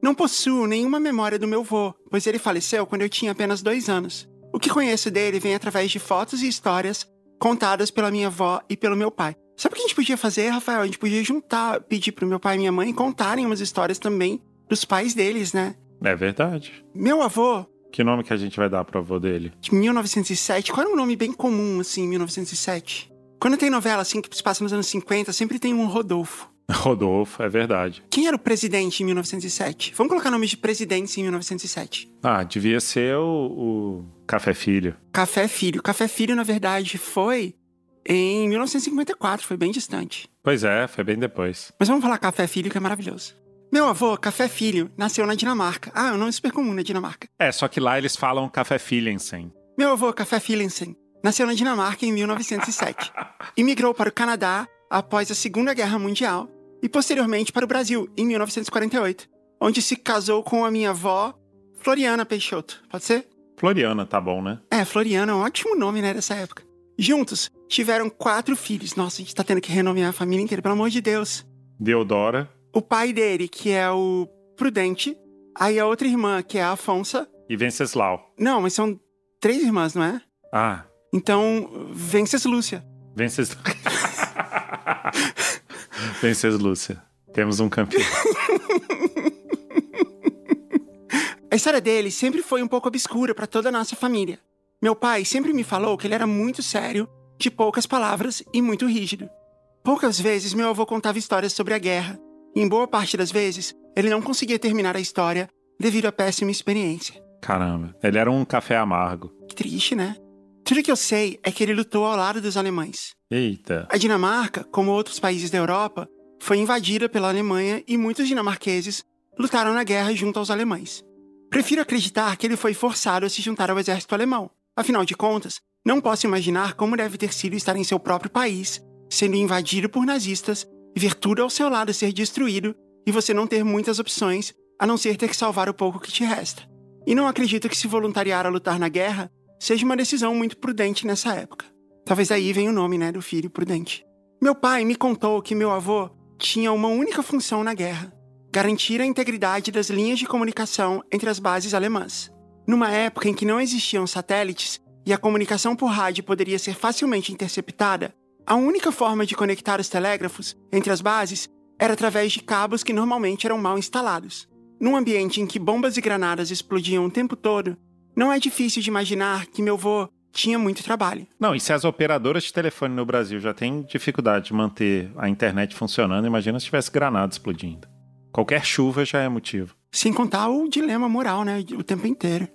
Não possuo nenhuma memória do meu vô, pois ele faleceu quando eu tinha apenas dois anos. O que conheço dele vem através de fotos e histórias contadas pela minha avó e pelo meu pai. Sabe o que a gente podia fazer, Rafael? A gente podia juntar, pedir pro meu pai e minha mãe contarem umas histórias também dos pais deles, né? É verdade. Meu avô, Que nome que a gente vai dar pro avô dele? de 1907, qual era um nome bem comum, assim, em 1907? Quando tem novela, assim, que se passa nos anos 50, sempre tem um Rodolfo. Rodolfo, é verdade. Quem era o presidente em 1907? Vamos colocar nome de presidência em 1907. Ah, devia ser o, o Café Filho. Café Filho. Café Filho, na verdade, foi em 1954, foi bem distante. Pois é, foi bem depois. Mas vamos falar Café Filho, que é maravilhoso. Meu avô, Café Filho, nasceu na Dinamarca. Ah, é um nome super comum na Dinamarca. É, só que lá eles falam Café Filhensen. Meu avô, Café Philipsen, nasceu na Dinamarca em 1907. Imigrou para o Canadá após a Segunda Guerra Mundial e posteriormente para o Brasil em 1948, onde se casou com a minha avó, Floriana Peixoto. Pode ser? Floriana, tá bom, né? É, Floriana é um ótimo nome, né, dessa época. Juntos, tiveram quatro filhos. Nossa, a gente tá tendo que renomear a família inteira, pelo amor de Deus. Deodora O pai dele, que é o Prudente, aí a outra irmã, que é a Afonsa. e Venceslau. Não, mas são três irmãs, não é? Ah, Então, Vences Lúcia. Vences... Vences Lúcia. Temos um campeão. A história dele sempre foi um pouco obscura para toda a nossa família. Meu pai sempre me falou que ele era muito sério, de poucas palavras e muito rígido. Poucas vezes meu avô contava histórias sobre a guerra, e em boa parte das vezes ele não conseguia terminar a história devido à péssima experiência. Caramba, ele era um café amargo. Que triste, né? Tudo que eu sei é que ele lutou ao lado dos alemães. Eita. A Dinamarca, como outros países da Europa, foi invadida pela Alemanha e muitos dinamarqueses lutaram na guerra junto aos alemães. Prefiro acreditar que ele foi forçado a se juntar ao exército alemão. Afinal de contas, não posso imaginar como deve ter sido estar em seu próprio país, sendo invadido por nazistas, ver tudo ao seu lado ser destruído e você não ter muitas opções a não ser ter que salvar o pouco que te resta. E não acredito que se voluntariar a lutar na guerra seja uma decisão muito prudente nessa época. Talvez daí venha o nome, né, do filho prudente. Meu pai me contou que meu avô tinha uma única função na guerra: garantir a integridade das linhas de comunicação entre as bases alemãs. Numa época em que não existiam satélites e a comunicação por rádio poderia ser facilmente interceptada, a única forma de conectar os telégrafos entre as bases era através de cabos que normalmente eram mal instalados. Num ambiente em que bombas e granadas explodiam o tempo todo, não é difícil de imaginar que meu avô tinha muito trabalho. Não, e se as operadoras de telefone no Brasil já têm dificuldade de manter a internet funcionando, imagina se tivesse granada explodindo. Qualquer chuva já é motivo. Sem contar o dilema moral, né? O tempo inteiro.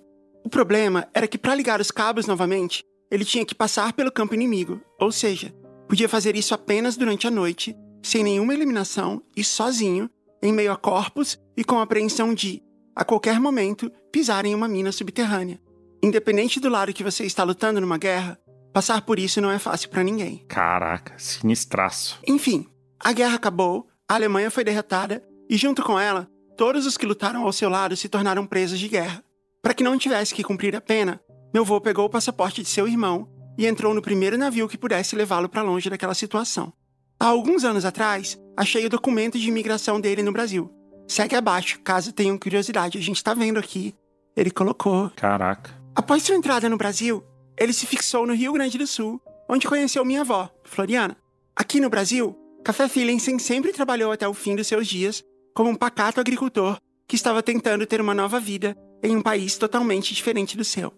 O problema era que para ligar os cabos novamente, ele tinha que passar pelo campo inimigo, ou seja, podia fazer isso apenas durante a noite, sem nenhuma eliminação e sozinho, em meio a corpos e com a apreensão de, a qualquer momento, pisar em uma mina subterrânea. Independente do lado que você está lutando numa guerra, passar por isso não é fácil para ninguém. Caraca, sinistraço. Enfim, a guerra acabou, a Alemanha foi derrotada e, junto com ela, todos os que lutaram ao seu lado se tornaram presos de guerra. Para que não tivesse que cumprir a pena, meu avô pegou o passaporte de seu irmão e entrou no primeiro navio que pudesse levá-lo para longe daquela situação. Há alguns anos atrás, achei o documento de imigração dele no Brasil. Segue abaixo, caso tenham curiosidade. A gente está vendo aqui. Ele colocou. Caraca. Após sua entrada no Brasil, ele se fixou no Rio Grande do Sul, onde conheceu minha avó, Floriana. Aqui no Brasil, Café Filensen sempre trabalhou até o fim dos seus dias como um pacato agricultor que estava tentando ter uma nova vida em um país totalmente diferente do seu.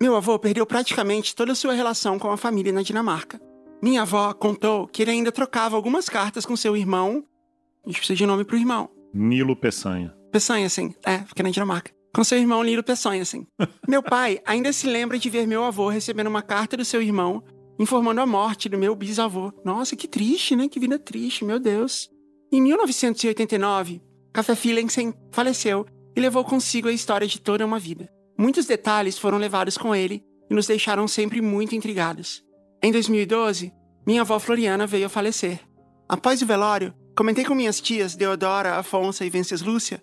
Meu avô perdeu praticamente toda a sua relação com a família na Dinamarca. Minha avó contou que ele ainda trocava algumas cartas com seu irmão. A gente precisa de nome pro irmão. Nilo Peçanha. Peçanha, sim. É, fica na Dinamarca com seu irmão Nilo Peçonha, assim. meu pai ainda se lembra de ver meu avô recebendo uma carta do seu irmão informando a morte do meu bisavô. Nossa, que triste, né? Que vida triste, meu Deus. Em 1989, Café Filensen faleceu e levou consigo a história de toda uma vida. Muitos detalhes foram levados com ele e nos deixaram sempre muito intrigados. Em 2012, minha avó Floriana veio a falecer. Após o velório, comentei com minhas tias Deodora, Afonso e Venceslucia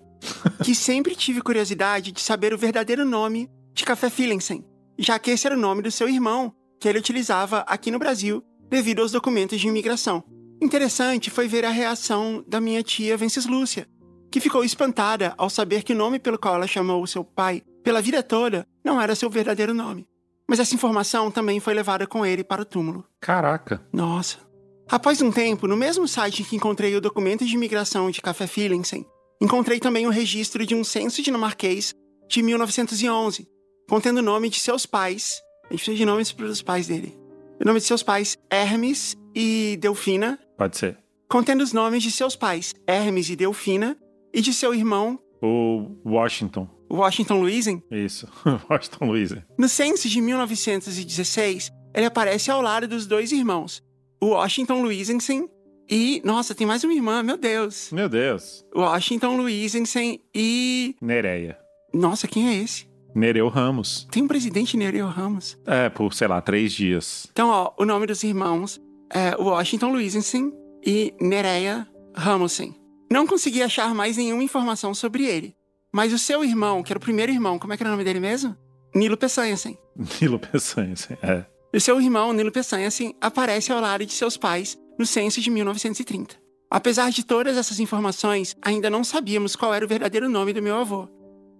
que sempre tive curiosidade de saber o verdadeiro nome de Café Filensen, já que esse era o nome do seu irmão, que ele utilizava aqui no Brasil devido aos documentos de imigração. Interessante foi ver a reação da minha tia Venceslúcia, que ficou espantada ao saber que o nome pelo qual ela chamou o seu pai pela vida toda não era seu verdadeiro nome. Mas essa informação também foi levada com ele para o túmulo. Caraca. Nossa. Após um tempo, no mesmo site em que encontrei o documento de imigração de Café Filensen, Encontrei também o registro de um censo dinamarquês de 1911, contendo o nome de seus pais. A gente precisa de nomes para os pais dele. O nome de seus pais, Hermes e Delfina. Pode ser. Contendo os nomes de seus pais, Hermes e Delfina, e de seu irmão. O Washington. Washington Luizen? Isso, Washington Luizen. No censo de 1916, ele aparece ao lado dos dois irmãos, o Washington Luizensen e, nossa, tem mais uma irmã, meu Deus. Meu Deus. Washington Luizensen e. Nereia. Nossa, quem é esse? Nereu Ramos. Tem um presidente Nereu Ramos. É, por, sei lá, três dias. Então, ó, o nome dos irmãos é Washington Luizensen e Nereia Ramosen. Não consegui achar mais nenhuma informação sobre ele. Mas o seu irmão, que era o primeiro irmão, como é que era o nome dele mesmo? Nilo Peçanhasen. Nilo Peçanhasen, é. O seu irmão, Nilo Peçanhasen, aparece ao lado de seus pais no censo de 1930. Apesar de todas essas informações, ainda não sabíamos qual era o verdadeiro nome do meu avô.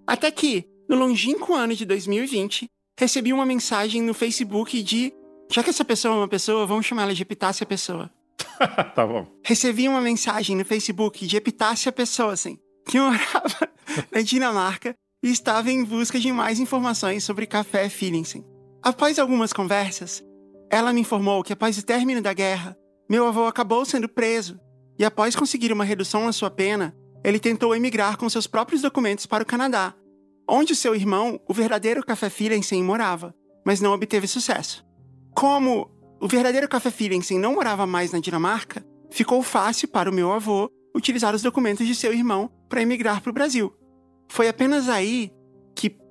Até que, no longínquo ano de 2020, recebi uma mensagem no Facebook de. Já que essa pessoa é uma pessoa, vamos chamar ela de Epitácia Pessoa. tá bom. Recebi uma mensagem no Facebook de Epitácia Pessoa, assim, que morava na Dinamarca e estava em busca de mais informações sobre café Feelingsen. Após algumas conversas, ela me informou que após o término da guerra, meu avô acabou sendo preso e, após conseguir uma redução na sua pena, ele tentou emigrar com seus próprios documentos para o Canadá, onde seu irmão, o verdadeiro Café Filensen, morava, mas não obteve sucesso. Como o verdadeiro Café Filensen não morava mais na Dinamarca, ficou fácil para o meu avô utilizar os documentos de seu irmão para emigrar para o Brasil. Foi apenas aí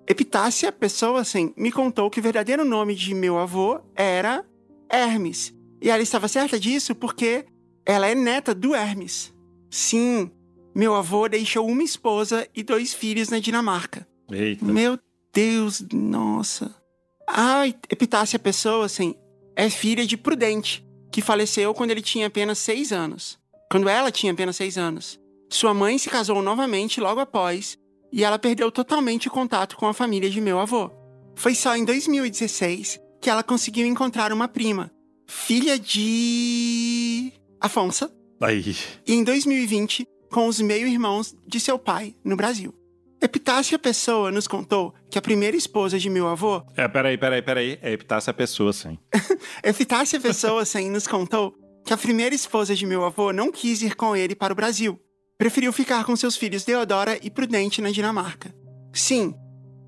Epitácia Pessoasen me contou que o verdadeiro nome de meu avô era Hermes, e ela estava certa disso porque ela é neta do Hermes. Sim, meu avô deixou uma esposa e dois filhos na Dinamarca. Eita. Meu Deus, nossa. A Epitácia Pessoa, assim, é filha de Prudente, que faleceu quando ele tinha apenas seis anos. Quando ela tinha apenas seis anos. Sua mãe se casou novamente logo após e ela perdeu totalmente o contato com a família de meu avô. Foi só em 2016 que ela conseguiu encontrar uma prima, filha de. Afonso. Aí. E em 2020, com os meio-irmãos de seu pai no Brasil. Epitácia Pessoa nos contou que a primeira esposa de meu avô. É, peraí, peraí, peraí. É Epitácia Pessoa, sim. Epitácia Pessoa, sim, nos contou que a primeira esposa de meu avô não quis ir com ele para o Brasil. Preferiu ficar com seus filhos Deodora e Prudente na Dinamarca. Sim,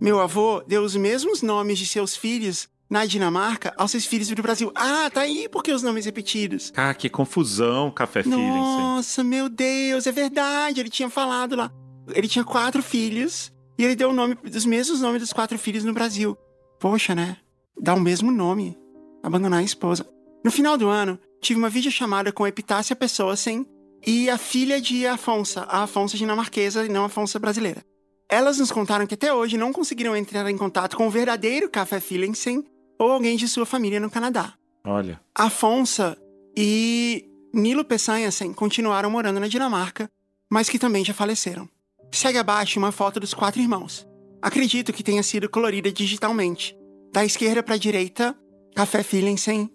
meu avô deu os mesmos nomes de seus filhos na Dinamarca aos seus filhos do Brasil. Ah, tá aí porque os nomes repetidos. Ah, que confusão, Café Feeling. Nossa, meu Deus, é verdade. Ele tinha falado lá. Ele tinha quatro filhos e ele deu o nome dos mesmos nomes dos quatro filhos no Brasil. Poxa, né? Dá o mesmo nome. Abandonar a esposa. No final do ano, tive uma videochamada com Epitácia Pessoasen e a filha de Afonso, a Afonso dinamarquesa e não a Afonso brasileira. Elas nos contaram que até hoje não conseguiram entrar em contato com o verdadeiro Café Feelingsen ou alguém de sua família no Canadá. Olha. Afonso e Nilo Peçanhasen continuaram morando na Dinamarca, mas que também já faleceram. Segue abaixo uma foto dos quatro irmãos. Acredito que tenha sido colorida digitalmente. Da esquerda para a direita, Café Feelingsen,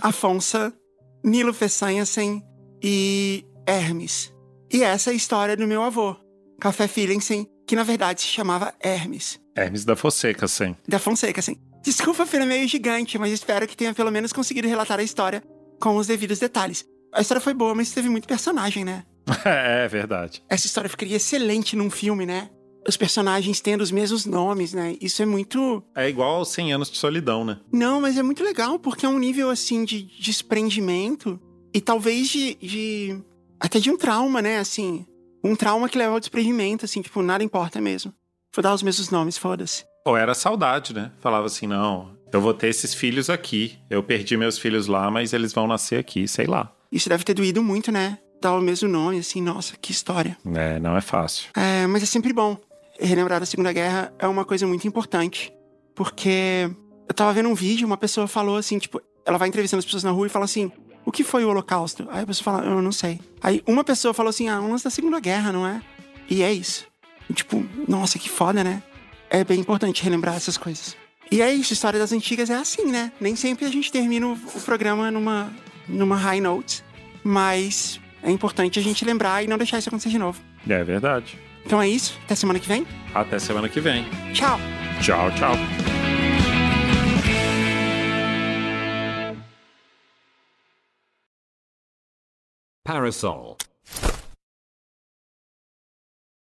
Afonso, Nilo Peçanhasen e Hermes. E essa é a história do meu avô, Café Feelingsen, que na verdade se chamava Hermes. Hermes da Fonseca, sim. Da Fonseca, sim. Desculpa ser meio gigante, mas espero que tenha pelo menos conseguido relatar a história com os devidos detalhes. A história foi boa, mas teve muito personagem, né? É, é verdade. Essa história ficaria excelente num filme, né? Os personagens tendo os mesmos nomes, né? Isso é muito. É igual aos 100 anos de solidão, né? Não, mas é muito legal, porque é um nível, assim, de desprendimento e talvez de, de. Até de um trauma, né? Assim. Um trauma que leva ao desprendimento, assim, tipo, nada importa mesmo. Vou dar os mesmos nomes, foda-se. Ou era saudade, né? Falava assim, não, eu vou ter esses filhos aqui. Eu perdi meus filhos lá, mas eles vão nascer aqui, sei lá. Isso deve ter doído muito, né? Dar o mesmo nome, assim, nossa, que história. É, não é fácil. É, mas é sempre bom. Relembrar da Segunda Guerra é uma coisa muito importante. Porque eu tava vendo um vídeo, uma pessoa falou assim, tipo, ela vai entrevistando as pessoas na rua e fala assim: o que foi o Holocausto? Aí a pessoa fala, eu não sei. Aí uma pessoa falou assim, ah, um lance da Segunda Guerra, não é? E é isso. E, tipo, nossa, que foda, né? É bem importante relembrar essas coisas. E é isso, história das antigas é assim, né? Nem sempre a gente termina o programa numa, numa high note, mas é importante a gente lembrar e não deixar isso acontecer de novo. É verdade. Então é isso, até semana que vem. Até semana que vem. Tchau. Tchau, tchau. Parasol